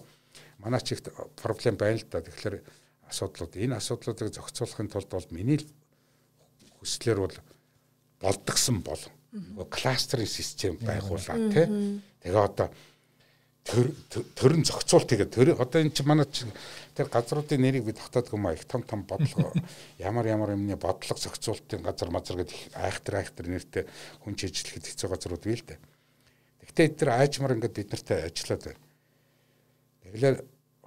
манай чигт проблем байна л да. Тэгэхээр асуудлууд энэ асуудлуудыг зохицуулахын тулд бол миний л хүслэр бол болдгсон бол нөгөө кластерын систем байгуулаад тий. Тэгээ одоо төр төрн зохицуулт тэгээ төр одоо эн чинь манай чи- тэр газруудын нэрийг би тогтоодгүй маа их том том бодлого ямар ямар юмны бодлого зохицуултын газар мазар гэдэг их айхтар айхтар нэртэй хүн чижилэхэд хэцүү газрууд бий л дээ. Гэхдээ эд тэр аажмар ингээд бид нартай ажиллаад байна. Тэгэхээр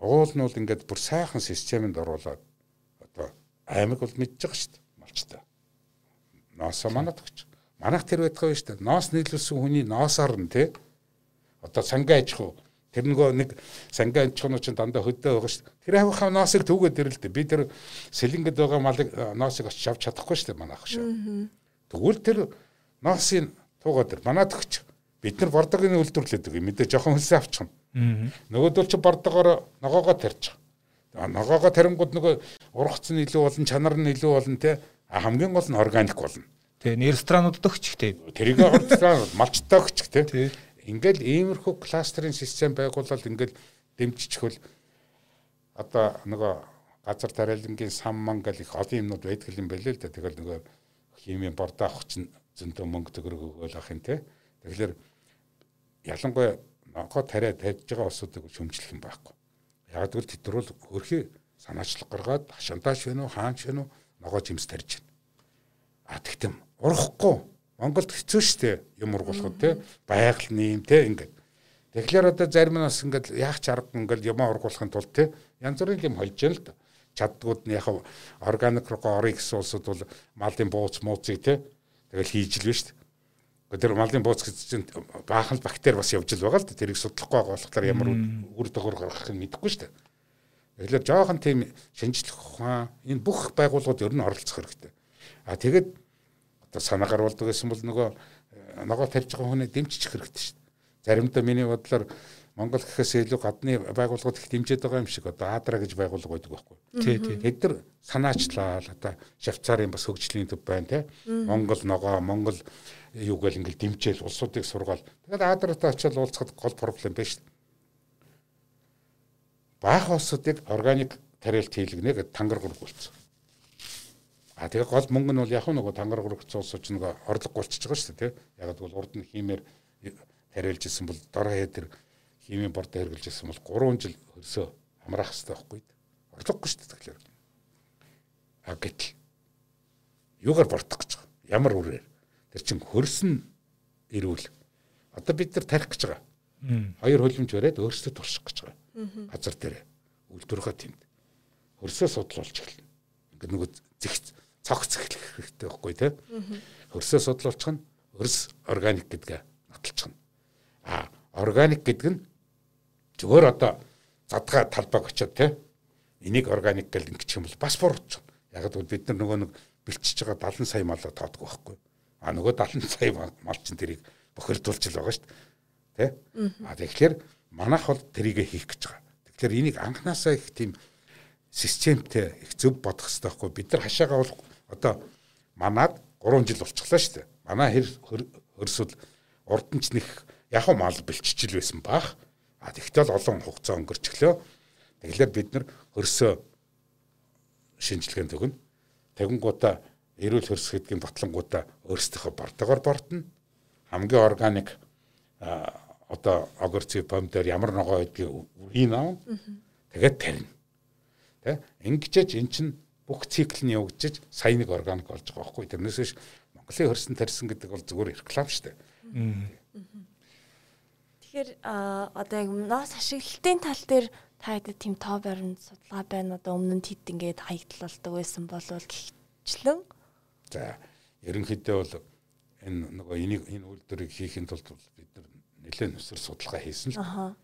уул нь бол ингээд бүр сайхан системэнд оруулаад одоо аймаг бол шүү дээ малчтай. Ноосо манад гэж. Манайх тэр байдаг байна шүү дээ. Ноос нийлүүлсэн хүний ноосоор нь тий одоо сангаа аж хуу тэр нөгөө нэг сангаа аж хуу чинь дандаа хөдөө байгаа шүү дээ. Тэр авихаа ноосыг түүгээд ирэл дээ. Би тэр сэлэнгэд байгаа малыг э, ноосыг очиж авч чадахгүй шүү дээ манайх шүү. Тэгвэл тэр ноосыг туугаад ир. Манайд өгч бид нар бордогийн үйлдвэрлэдэг юм. Мэдээ жоохон хөлсөө авчих юм. Нөгөөдөл чи бордогоор ногоогоо тарьчих. Ногоогоо тарингууд нөгөө ургац нь илүү болон чанар нь илүү болон те а, хамгийн гол нь органик болно. Тэгээ нэр ресторануудад өгч те. Тэрийг орцлаа малчтай өгч. Тий. Ингээл иймэрхүү кластерын систем байгуулаад ингээл дэмжчихвэл одоо нөгөө газар тариалангийн сан мангал их олон юмнууд байдаг юм байлээ л да. Тэгэл нөгөө химийн бордоо авах чинь зөндөө мөнгө төгрөг өгөөл ах юм те. Тэгэхээр ялангуяа ногоо тариа тавьж байгаа улсуудыг шөмжлөх юм байхгүй. Яг тэгвэл тэд нар бол хөрхи санаачлах гаргаад хашантаач вэ нүү хаанч вэ нүү ногоо жимс тарьж байна. А тэгтэн урахгүй Монголд хэцүү шттэ юм ургуулахад те байгаль нэм те ингээд. Тэгэхээр одоо зарим нь бас ингээд яах ч аргагүй ингээд юм ургуулахын тулд те янз бүрийн юм холж яана л да. Чаддгууд нь яг органик руу орё гэсэн улсууд бол малын бууц мууцыг те тэгэл хийж л биш. Тэр малын бууц гэж чинь баахан бактери бас явж л байгаа л да. Тэрийг судлахгүй байгаа болохоор ямар үр дагавар гаргахыг мэдэхгүй шүү дээ. Тэгэхээр жоохон тийм шинжлэх ухаан энэ бүх байгууллагууд ер нь оролцох хэрэгтэй. А тэгээд одоо санаа гаруулдаг гэсэн бол нөгөө ногоо тарьж байгаа хүний дэмжчих хэрэгтэй шүү дээ. Заримдаа миний бодлоор Монгол гэхээс илүү гадны байгууллагууд их дэмжиж байгаа юм шиг одоо Адра гэж байгууллага байдаг байхгүй. Тий, тий. Тэд нар санаачлал одоо Швейцарын бас хөгжлийн төв байна те. Монгол ногоо, Монгол юу гэл ингээл дэмжээл улсуудыг сургаал. Тэгээд Адратаа очиад уулзахад гол проблем байна шүү. Баах улсуудыг органик тариалт хийлгэнэ гэдэг тангар гург болсон. А тэгээ гол мөнгө нь бол яг нөгөө тангар гургц улсууч нөгөө орлого болчихж байгаа шүү дээ. Яг бол урд нь химээр тариалж исэн бол дороо хээ тэр химийн бордо хэрглэж исэн бол 3 жил хөрсөө амраах хэрэгтэй байхгүй. Орлогогүй шүү дээ тэгэхээр. А гэтэл юугаар бортох гэж байгаа. Ямар үрээр. Тэр чин хөрсөн ирүүл. Одоо бид нар тарих гэж байгаа. Хоёр хөлөмж бариад өөрсдөө турших гэж байгаа. Газар дээр үйлдвэрхэ тэнд. Хөрсөө судлуулж эхэлнэ. Ингээд нөгөө зэгц цогц эхлэх хэрэгтэй байхгүй тий. Хөрсөө судлуулчих нь өрс органик гэдгээ нотолчих нь. А органик гэдэг нь зүгээр одоо задгаа талбайг очиод тий. Энийг органик гэл ингэчих юм бол бас буруутчих. Яг л бид нар нөгөө нэг бэлчиж байгаа 70 сая малаа тоодгүй байхгүй. А нөгөө 70 сая мал чинь тэрийг бохирдуулж л байгаа шүү дээ. Тэ? А тэгэхээр манайх бол тэрийг хийх гэж байгаа. Тэгэхээр энийг анханасаа их тийм системтэй их зөв бодох хэрэгтэй байхгүй. Бид нар хашаагаа бол одоо манад 3 жил болчихлоо шүү дээ. Манай хэр хөрсөл урд нь ч нэг яг мал бэлчижил байсан баах. А тэгтэл олон хугацаа өнгөрчлөө. Тэгэхээр бид нар хөрсөө шинжилгээнд төгнө. Тэгүнгуудаа эрүүл хөрс гэдгийн батлангуудаа өөрсдийнхөө бортогоор бортно. Хамгийн органик одоо огурцын помидор ямар ногоо гэдгийг үрийн аав. Тэгээд тарина. Тэ? Ингэжэж эн чинь бүх цикл нь явагдаж сая нэг органик болж байгаа байхгүй. Тэрнээс биш Монголын хөрсөн тарьсан гэдэг бол зүгээр реклам шүү дээ. Тэгэхээр одоо яг ноос ашиглалтын тал дээр та хэд тийм тоо баримт судалгаа байна одоо өмнө нь тэд ингээд хаягдл болдог байсан болвол гихчлэн за ерөнхийдөө бол энэ нөгөө энийг энэ үйлдвэрийг хийхэд тулд бид нар нэлээд нүсэр судалгаа хийсэн л.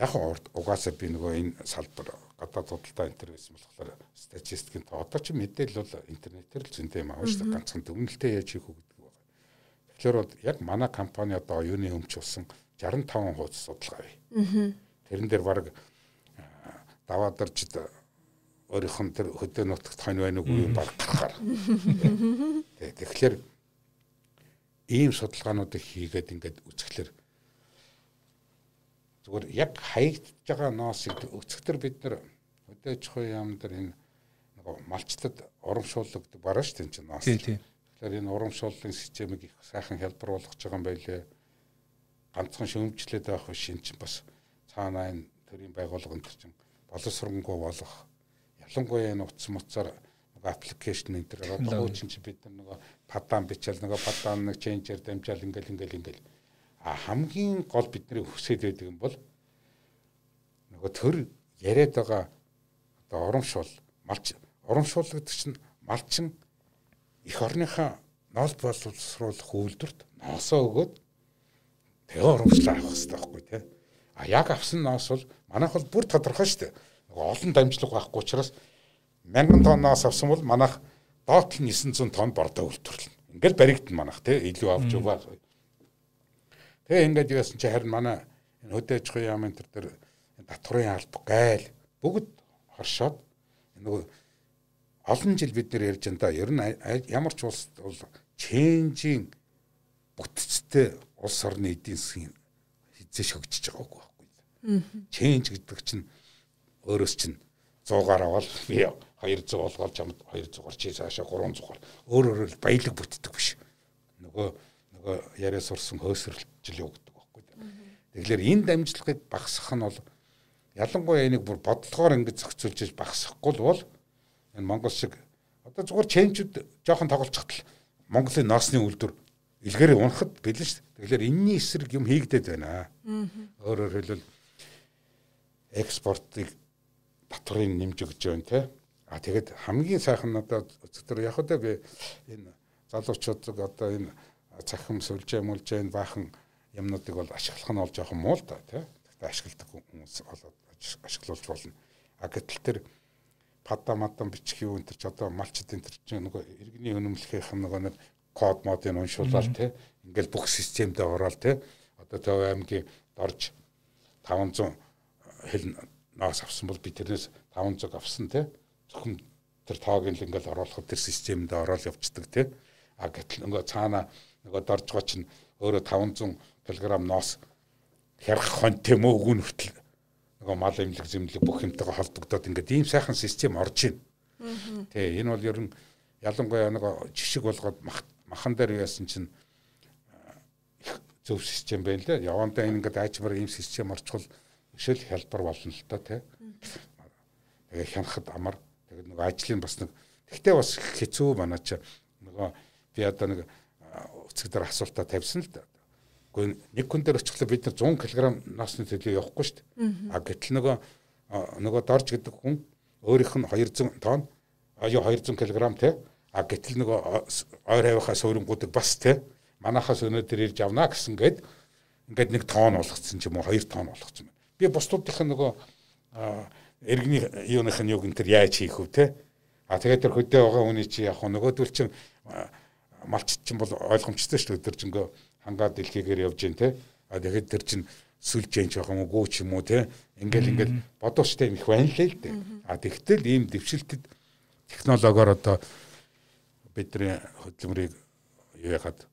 Яг угаасаа би нөгөө энэ салбар гадаад судалгаа энэ төр байсан болохоор статистикийн тоо одоо ч мэдээлэл бол интернетээр л зөндөө юм аав шүү дээ ганцхан дүгнэлтээ яаж хийх үү гэдэг байгаа. Тэгэхээр бол яг манай компани одоо оюуны өмч болсон 65 хуудас судалгаа бий. Тэрэн дээр баг даваадарч өөрийнх нь тэр хөдөө нутагт хонь байна уу баг гарахаар. Тэгэхээр ийм судалгаануудыг хийгээд ингээд үзэхлээр зүгээр яг хаягдж байгаа ноосыг өцгтөр бид нар хөдөөж хой яам дээр энэ нэг малчлаад урамшуулдаг бараа шүү дээ чинь ноос. Тэгэхээр энэ урамшууллын системийг их сайхан хялбар болгож байгаа юм байлээ. Ганцхан шөмжлээд байх биш. Энэ чинь бас цаанаа энэ төрийн байгууллага энэ чинь боловсронгуй болох. Ялангуяа энэ утас муцаар нэг аппликейшн энэ төр одоо хуучин чи бид нар нөгөө падаан бичээл нөгөө падаан нэг ченжер дамжаал ингээл ингээл ингээл. А хамгийн гол бидний хүсэж байдаг юм бол нөгөө төр яриад байгаа одоо урамшуул малч урамшуул гэдэг чинь малчин их орныхаа ноол боловсруулах үйлдвэрт ноосоо өгөөд тэгээ урамшлаа авах хэрэгтэй байхгүй тий. А яг авсан ноос бол манайх бол бүр тодорхой шүү дээ. Олон дамжлага байхгүй учраас 1000 тонноос авсан бол манайх доотл нь 900 тонн бордоо үйлдвэрлэнэ. Ингээл баригдана манайх тий илүү авч яваа Тэгээ ингээд яасан чи харин манай энэ хөдөөж хөө яамын төр дээр татврын алба гайл бүгд хоршоод нөгөө олон жил бид нэр ярьж энэ ер нь ямар ч улс бол ченжийн бүтцтэй улс орны эдийн засгийн хизээ шогжиж байгаагүй байхгүй. Ченж гэдэг чинь өөрөөс чинь 100-аар аваад би 200 болгоод чамд 200-аар чи цаашаа 300-аар өөр өөрөөр баялаг бүтдэг биш. Нөгөө нөгөө яриа сурсан хөөсрөлтжил явагддаг байхгүй. Тэгэхээр энэ дамжлагыг багасгах нь бол ялангуяа энийг бүр бодлогоор ингэж зохицуулж багасгахгүй л бол энэ Монгол шиг одоо зүгээр ченчүүд жоохон тоглолцохтол Монголын ноосны үйлдвэр илгээрээ унахад бэлэн шүү дээ. Тэгэхээр энэний эсрэг юм хийгдээд байна. Өөрөөр хэлбэл экспортыг татврын нэмж өгч байна те. А тэгэд хамгийн сайхан одоо зөвхөн яг одоо би энэ залуучуудыг одоо энэ цахим сүлжээ мүлжээ баахан юмнуудыг бол ашиглах нь бол жоохон муу л да тий. Гэхдээ ашигладаг хүмүүс болоод ашиглуулж болно. А гэтэл тэр падда мадан бичих юу энэ ч одоо малчд энэ ч нөгөө иргэний өнөмлөхийнх нь нөгөө нэг код модыг уншуулаад тий. Ингээл бүх системдээ ороод тий. Одоо Төв аймгийн дорж 500 хэл ноос авсан бол би тэрнээс 500 авсан тий. Зөвхөн тэр тоог л ингээл оруулахад тэр системд ороод явцдаг тий. А гэтэл нөгөө цаана нөгөө доржгоо чинь өөрөө 500 кг ноос хярах хон тийм үү үгүн хүртэл нөгөө мал имлэг зэмлэг бүх юмтайгаа холбогдоод ингээд ийм сайхан систем орж ийн. Тэ энэ бол ер нь ялангуяа нөгөө жишг болгоод махан дээр яасан чинь зөв систем байна лээ. Явандаа энэ ингээд аажмаар ийм систем орчвол ишэл хялбар болно л та тий. Тэгээ хянахад амар тэгээ нөгөө ажлын бас нэг тэгтээ бас хэцүү манай ч нөгөө би одоо нэг өцөг дээр асуултаа тавьсан л да. Гэхдээ нэг хүн дээр очихлоо бид нар 100 кг насны төлөө явахгүй шүү дээ. А гэтэл нөгөө нөгөө дорж гэдэг хүн өөрийнх нь 200 тонн а юу 200 кг те а гэтэл нөгөө ойр хавийнхаа суурингуудыг бас те манахаас өнөөдөр ирж авна гэсэн гээд ингээд нэг тонн болгоцсон ч юм уу 2 тонн болгоцсон байна. Би бусдуудынх нь нөгөө эргний юуных нь юг энэ төр яаж хийх вэ те а тэгээд тэр хөдөө байгаа хүний чи яг нөгөөдөл чинь малчт чинь бол ойлгомжтой шүү дээ. Тэр хангаад дэлхийгээр явж гин те. А тэгэхэд тэр чинь сүлж जैन жоох юм уу ч юм уу те. Ингээл ингээл бодууштай их байна л л дээ. А тэгтэл ийм дэвшилтэд технологиор одоо бидний хөдөлмөрийг яхад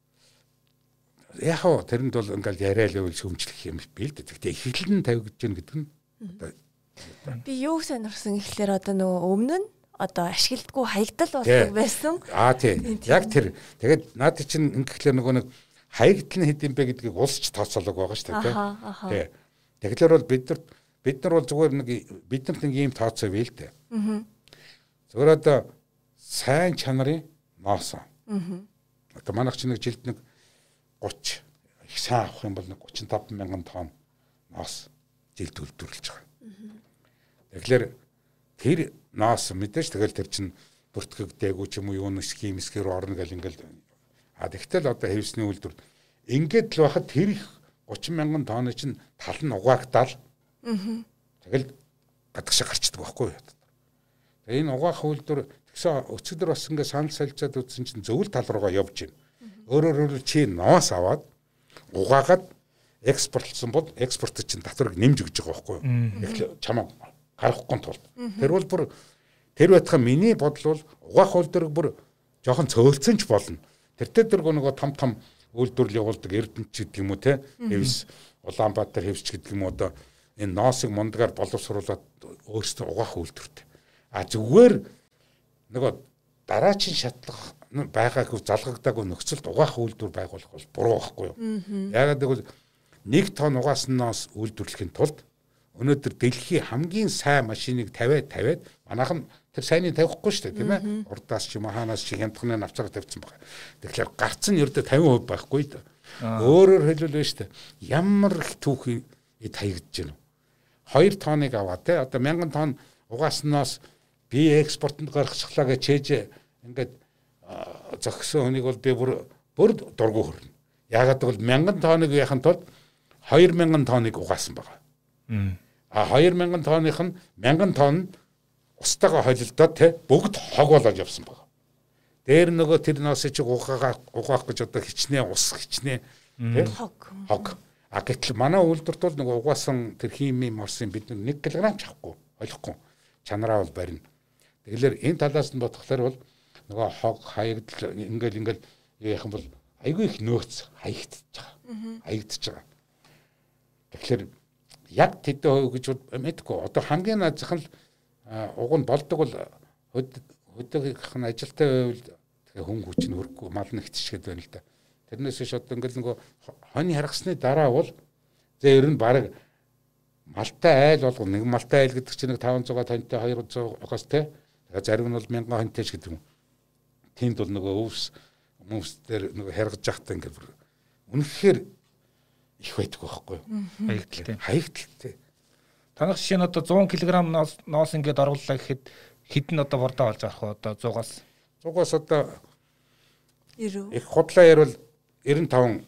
яг уу тэрэнд бол ингээл яриа л үйл шөмжлөх юм би л дээ. Тэгтээ эхлэл нь тавигдж гин гэдэг нь би юу сонирхсан гэхлээр одоо нөгөө өмнө нь одоо ашигладгүй хаягдал болдог байсан. Аа тий. Яг тэр. Тэгээд наад чинь ингэхлээр нөгөө нэг хаягдал нь хэд юм бэ гэдгийг улсч тооцоолог байгаа шүү дээ. Тий. Тэгэхээр бол бид нар бид нар бол зүгээр нэг биднэрт нэг ийм тооцоо бий л дээ. Аа. Зүгээр одоо сайн чанарын ноос. Аа. Одоо манайх чинь нэг жилд нэг 30 их сайн авах юм бол нэг 35 мянган тонн ноос жилд үйлдвэрлэж байгаа. Тэгэхээр тэр ноос мэдээж тэгэл тэр чин бүртгэгдээгүй ч юм уу юуны схемсгэр орно гэл ингээл а тэгтэл одоо хэвсний үйлдвэр ингээд л байхад тэр их 30 мянган тонны чин тал нь угаагдал. Тэгэл гадагшаа гарчдаг байхгүй юу тэгээ энэ угаах үйлдвэр тэгсэн өчигдөр бас ингээд санал солилцоод үзсэн чин зөвл тал руугаа явж байна өөрөөр хэлбэл чи ноос аваад угаагаад экспортлсон бол экспорт чинь татварыг нэмж өгч байгаа байхгүй юу? Чамаа гарахгүй тулд. Тэр бол бүр тэр байтхан миний бодол бол угаах үйлдвэрг бүр жоохон цөөлцөн ч болно. Тэртээ дэргөө нөгөө том том үйлдвэрлэл явуулдаг Эрдэнэт ч гэдэг юм уу те. Хэвс Улаанбаатар хэвс гэдэг юм одоо энэ ноосыг мундагаар боловсруулад өөрсдөө угаах үйлдвэртэй. А зүгээр нөгөө дараачийн шатлах байгаагүй залгагдаагүй нөхцөлд угаах үйлдвэр байгуулах бол буруу байхгүй юу? Яагаад гэвэл нэг тонн угаасан ноос үйлдвэрлэхийн тулд өнөөдөр дэлхийн хамгийн сайн машиныг тавиад тавиад манайхан тэр сайныг тавихгүй шүү дээ тийм ээ урдаас ч юм уу хаанаас ч хямдхны навцаар тавьсан байгаа. Тэгэхээр гарц нь ердөө 50% байхгүй да. Өөрөөр хэлбэл шүү дээ ямар их түүхий таягдж байна. 2 тонныг аваа те одоо 1000 тонн угааснаас би экспортод гаргачихлаа гэж чээж ингээд зөксөн хүнийг бол би бүр бүр дургу хөрнө. Яагаад гэвэл 1000 тонныг яхахын тулд 2000 тонныг угаасан байгаа. А 2000 тонных нь 1000 тонн устайгаа холилдоод те бүгд хог болоод явсан байна. Дээр нөгөө тэр ноосыг чи угаах угаах гэж одоо хичнээн ус хичнээн те хог. Хог. А гэтэл манай үйлдвэрт бол нөгөө угаасан тэр хими морсын бид 1 кг ч авахгүй ойлгохгүй. Чанараа бол барина. Тэгэхээр энэ талаас нь бодглохлоор бол нөгөө хог хаягдл ингээл ингээл яах юм бол айгүй их нөөц хаягдчихж байгаа. Хаягдчихж байгаа. Тэгэхээр яг тэдэн хувь гэж мэдгүй. Одоо хамгийн наазах нь уг нь болдог бол хөдөөгийнх нь ажилтай байвал тэгээ хүн хүч нь хөрөхгүй мал нэгтчихэд байна л да. Тэрнээс одоо ингээл нөгөө хонь харгасны дараа бол зэ ер нь баг малтай айл болгоо нэг малтай айл гэдэг чинь нэг 500 тонтой 200-аас те зарим нь бол 1000 тонтой ч гэдэг юм. Тэнд бол нөгөө өвс хүмүүстээр нөгөө харгаж явахдаа ингээд бүр үнэхээр их байдаг байхгүй юу? Хаягдaltaй. Хаягдaltaй. Танах жишээ нь одоо 100 кг ноос ноос ингээд орууллаа гэхэд хідэн одоо бордоо олж авах уу одоо 100-аас 100-аас одоо 90. их худлаа ярил 95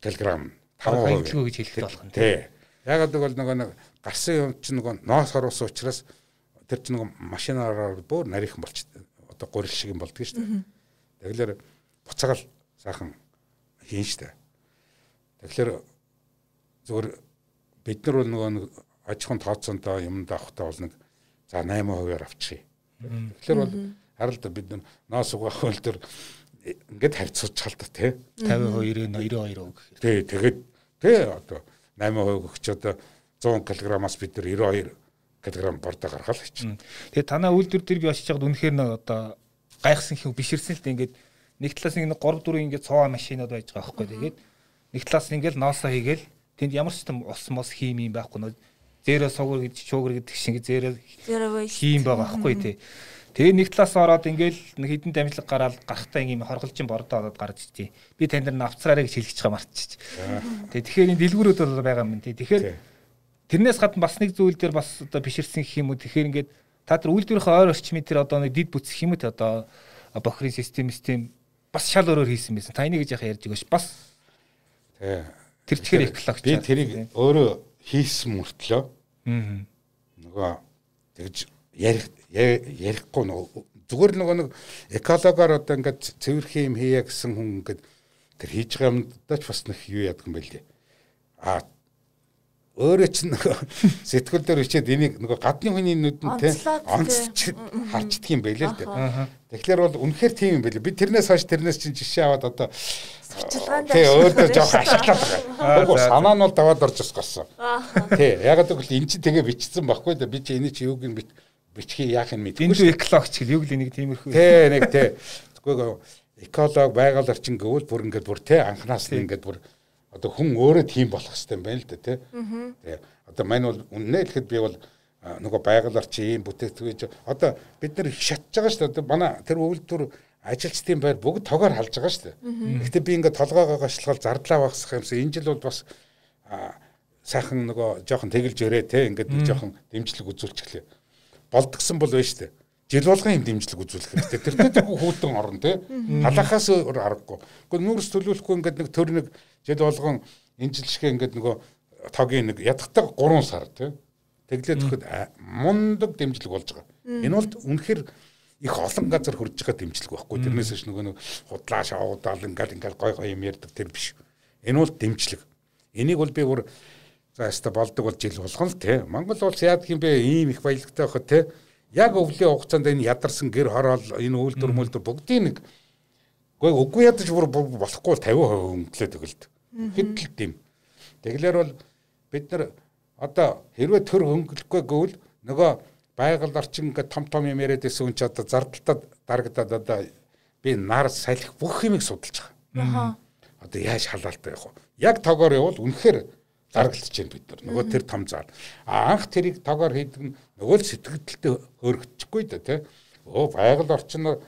кг 5% хаягдлгүй гэж хэлэхэд болох нь Тий. Ягаад гэвэл нөгөө нэг гарсан юм чинь нөгөө ноос оруулсан учраас тэр чинь нөгөө машинаараа бүр нарийнхан болч одоо гурил шиг юм болдго шүү дээ. Тэгэхээр буцаагаал сайхан хийн шүү дээ. Тэгэхээр зөвхөн бид нар бол нөгөө нэг аж ахуйн тооцоонтой юмд авахтаа бол нэг за 8%-аар авчихъя. Тэгэхээр бол харал да бид нар ноос угаах хөл төр ингээд харьцуулж чал та тий. 50% 90 92% гэхээр Тий, тэгээд тий одоо 8% өгч одоо 100 кг-аас бид нар 92 кг бордоо гаргал гэж. Тэгээ танаа үйлдвэр дээр би очиж байгаад үнэхээр нэг одоо гайхсан хэв биширсэн л дээ. Ингээд нэг талаас нэг 3 4 ингээд цоо машинууд байж байгаа байхгүй. Тэгээд нэг талаас ингээд ноосоо хийгээл тэнд ямар ч юм ус мос хийм юм байхгүй нөө зээрэ сугар гэж шуугар гэдэг шиг зээрэ хийм байгаа байхгүй тий. Тэгээ нэг талаас ороод ингээл нэг хідэн дамжлаг гараад гарахтаа ийм хорголжин бордоо ороод гарч ичээ. Би танд нар навцраарэ гэж хэлчих байгаа мартчих. Тэгээ тэгэхээр энэ дэлгүүрүүд бол байгаа юм тий. Тэгэхээр тэрнээс гадна бас нэг зүйл дээр бас одоо биширсэн гэх юм уу. Тэгэхээр ингээд та нар үйлдвэрийнхээ ойр орчмын тэр одоо нэг дид бүтсэх юм уу те одоо бохрын систем систем бас шал өөрөөр хийсэн байсан. Та энийг гэж яхаа ярьж байгаа ш. Бас Тий. Тэр чихэр экологч. Би тэрийг өөрөө хийсэн мөртлөө Аа. нөгөө тэгж ярих ярихгүй нөгөө зүгээр нөгөө нэг экологоор одоо ингээд цэвэрхэн юм хийя гэсэн хүн ингээд тэр хийж байгаа юмдаа ч бас нэг юу яадаг юм байл лээ. Өөрөө ч нөгөө сэтгүүл дээр ичээд энийг нөгөө гадны хүний нүдэнд те те. онцч харчдаг юм байлээ л дээ. Тэгэхээр бол үнэхээр тийм юм байлээ. Би тэрнээс хойш тэрнээс чинь жишээ аваад одоо Сурчилгаанд тий өөрөө жоох ашиглаад байгаа. Угу за, за. санаа нь бол даваад орж гарсан. Тий, ягаад гэвэл эн чинь тэгээ бичсэн байхгүй да. Би чи энийг чи юуг нь бич- бичхий яах юм мэдгүй Дэндүү экологч гэл юу гэл нэг тиймэрхүү. Тий, нэг тий. Тэгвэл эколог байгаль орчин гэвэл бүр ингээд бүр тий анханаас нь ингээд бүр одоо хүн өөрөө тийм болох хэрэгтэй юм байна л да тий. Тий. Одоо мань бол үнэ хэлэхэд би бол нөгөө байгаль орчин ийм бүтээгдэхүүн одоо бид нар их шатж байгаа шүү дээ. Одоо манай тэр үйлдвэр ажилчдын байр бүгд тоогоор халж байгаа шүү дээ. Гэхдээ би ингээд толгоогоо гашлахал зардлаа багсах юмсан энэ жил бол бас сайхан нөгөө жоохон тэгэлж өрөө те ингээд жоохон дэмжлэг үзүүлчихлээ. Болдгсон бол байна шүү дээ. Жил болгон юм дэмжлэг үзүүлэх хэрэгтэй. Тэр тэр хүүтэн орно те. Халахаас өөр аргагүй. Гэхдээ нүүрс төлөвлөхгүй ингээд нэг төр нэг жил болгон энэ жил шиг ингээд нөгөө тогийн нэг ядахтаа 3 сар те. Тэглээд өгөхөд а, мундаг дэмжлэг болж байгаа. Энэ бол үнэхээр их олон газар хурж байгаа дэмжлэг байхгүй. Тэрнээс ш нөгөө нэг худлаа шоудаал ингээл ингээл гой гой юм ярьдаг тэр биш. Энэ бол дэмжлэг. Энийг бол би бүр за яста болдог бол жил болгон л те. Монгол улс яадаг юм бэ? Ийм их баялагтай байхад те. Яг өвлийн хугацаанд энэ ядарсан гэр хороол энэ үйлдвэр мүлдвэр бүгдийн нэг Гэхдээ үгүй ядаж бүр болохгүй бол 50% өнгөлөө тэгэлд. Хэдэл тийм. Тэглэр бол бид нар одоо хэрвээ төр хөнгөлөхгүй гэвэл нөгөө байгаль орчин ингээд том том юм яриад байсан хүн ч одоо зардалтад дарагдаад одоо би нар салхи бүх юмыг судалж байгаа. Одоо яаж халаалтай явах вэ? Яг тоогоор явал үнэхээр дарагдчихж байна бид нар. Нөгөө тэр том зал. А анх тэрийг тоогоор хийдэг нь нөгөө л сэтгэлдэлтэй хөөрөгдөхгүй да тий. Оо байгаль орчин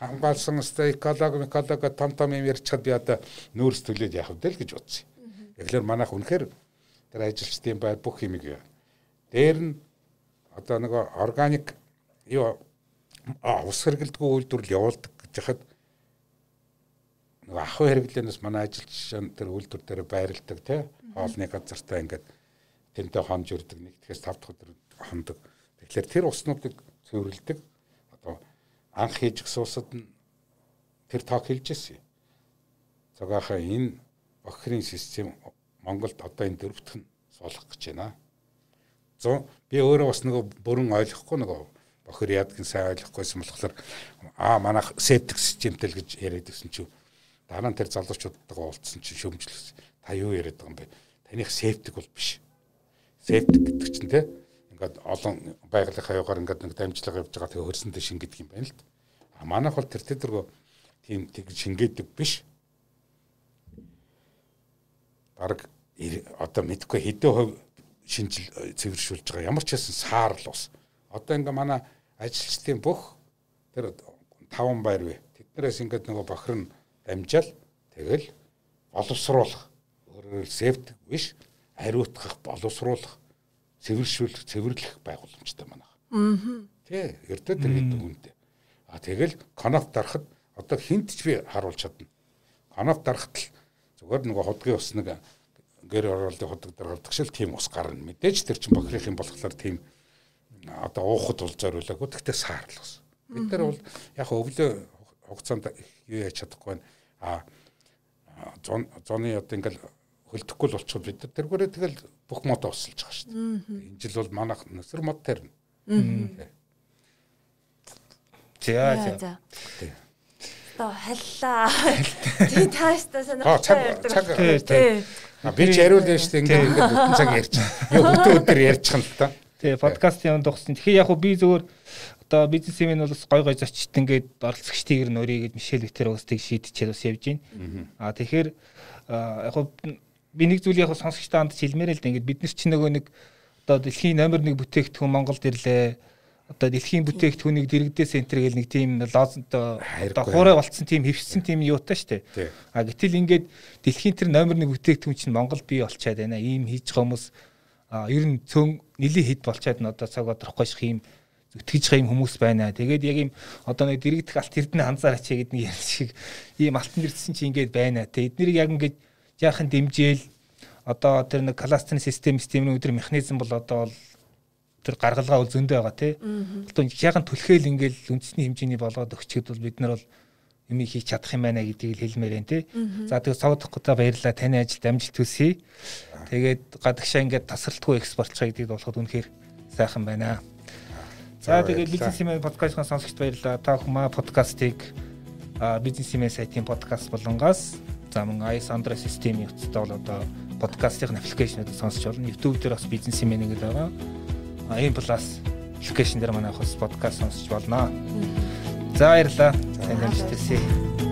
хамгаалсан эколог эколог том том юм ярьчихад би одоо нүүрс төлөөд явах вэ л гэж бодсон. Тэгэхээр манайх үнэхээр тэр ажилчдын байр бүх юмыг яа. Дээр нь одоо нөгөө органик юу ус хэрэгэлдэггүй үйлдвэрлэл явуулдаг гэж хахад нөгөө ах хэрэглэнээс манай ажилч тэр үйлдвэр дээр байрладаг тий хоолны газартаа ингээд тэнтэй хонж өрдөг нэг тэгээс 5 дахь өдөр хондог. Тэгэхээр тэр уснуудыг цэвэрлдэг. Анх хийж гисэн усад нь тэр тоог хэлж ирсэн. Цагаахаа энэ охрын систем Монголд одоо энэ дөрөвтх нь суулгах гэж байна. Зо би өөрөө бас нөгөө бүрэн ойлгохгүй нөгөө бохир яадгийн сайн ойлгохгүйсэн болохоор аа манайх септик системтэй л гэж яриад байсан чинь дараа нь тэр залуучуудтайгаа уулзсан чинь шөмжлөс та юу яриад байгаа юм бэ? Таних септик бол биш. Септик гэдэг чинь те ингээд олон байгалийнхаа явгаар ингээд нэг дамжлага явж байгаа тэгээ хөрсөндөө шингэдэг юм байна л да. А манайх бол тэр тэдэргөө тийм тэг шингээдэг биш. Бараг одоо мэдгүй хэдэн хувь шинжил э, цэвэршүүлж байгаа ямар ч хэсэн саар л ус. Одоо ингээ манай ажилчдын бүх тэр таван байр вэ. Тэд Тэднээс ингээд нөгөө бохир нь дамжаал тэгэл боловсруулах өөрөөр сефт биш хариуцах боловсруулах цэвэршүүлэх цэвэрлэх байгууламжтай манай. Аа. Тэ эрдэ тэр гэдэг үнэтэй. А тэгэл коноп дарахад одоо хинт ч би харуулж чадна. Коноп дарахад л зүгээр нөгөө худгийн ус нэг гэр оролдын худаг даргадаг шил тийм ус гарна. Мэдээж тэр чин бохирхийн болохоор тийм одоо уухад бол зориулаагүй. Тэгтээ саарл ус. Бид нар бол яг өглөө хугацаанд юу яаж чадахгүй байна. А зоны одоо ингээл хөлдөхгүй л болчиход бид нар тэргээрээ тэгэл бүх мод усалж байгаа шүү дээ. Энэ жил бол манайх nëсэр мод тарина. За за. Оо халлаа. Тий тааштай сонирхолтой ярьдаг. А би ч яриул яаж штэ ингээд ингээд бүтэн цаг ярьж. Юу бүтэн өдөр ярьчихсан л та. Тэгээ подкаст юм дууссан. Тэгэхээр яг би зөвөр одоо бизнесмен бол гой гой зочд ингээд оролцогчдыг нь өрийгээд Мишель Витер ус тийг шийдчихээд бас явж байна. А тэгэхээр яг би нэг зүйл яг сонсогчтой ханд хэлмээр л да ингээд бид нар чи нөгөө нэг одоо дэлхийн номер 1 бүтээгдэхүүн Монголд ирлээ одоо дэлхийн бүтээгдэхүүнийг дэрэгдээ центр гэл нэг тийм одоо хуурай болцсон тийм хөвссөн тийм юутай штэ. А гэтэл ингээд дэлхийн тэр номер 1 бүтээгдэхүүн чинь Монгол бий болчаад байна. Ийм хийж байгаа хүмүүс ер нь цөөн нилийн хэд болчаад н одоо цаг одрохгүй шиг ийм зүтгэж байгаа юм хүмүүс байна. Тэгээд яг ийм одоо нэг дэрэгдэх алт эрдэнэ ханзаараач гэдэг нэг ярил шиг ийм алтан нэрдсэн чи ингээд байна. Тэгээд эднэрийг яг ингээд яахан дэмжээл одоо тэр нэг кластерны систем системийн өдөр механизм бол одоо тэр гаргалгаа бол зөндөө байгаа тий. Одоо ягаан түлхээл ингээл үндэсний хэмжээний болгоод өгчөд бол бид нар бол юм хийж чадах юм байна гэдгийг хэлмээр байна тий. За тэгээ савдахгүй та баярлалаа таны ажилд амжилт хүсье. Тэгээд гадагшаа ингээд тасралтгүй экспортлох гэдгийг болоход үнэхээр сайхан байна. За тэгээд бизнесмен подкастын сонсогчд баярлалаа. Та бүхэн подкастыг бизнесмен сайтын подкаст болонгоос за мөн ice Android системийн утастай бол одоо подкастын аппликейшнуудыг сонсч болно. YouTube дээр бас бизнесмен нэг л байгаа AM Plus аппликейшн дээр манай хос подкаст сонсож болно. За баярлалаа. Хүсье.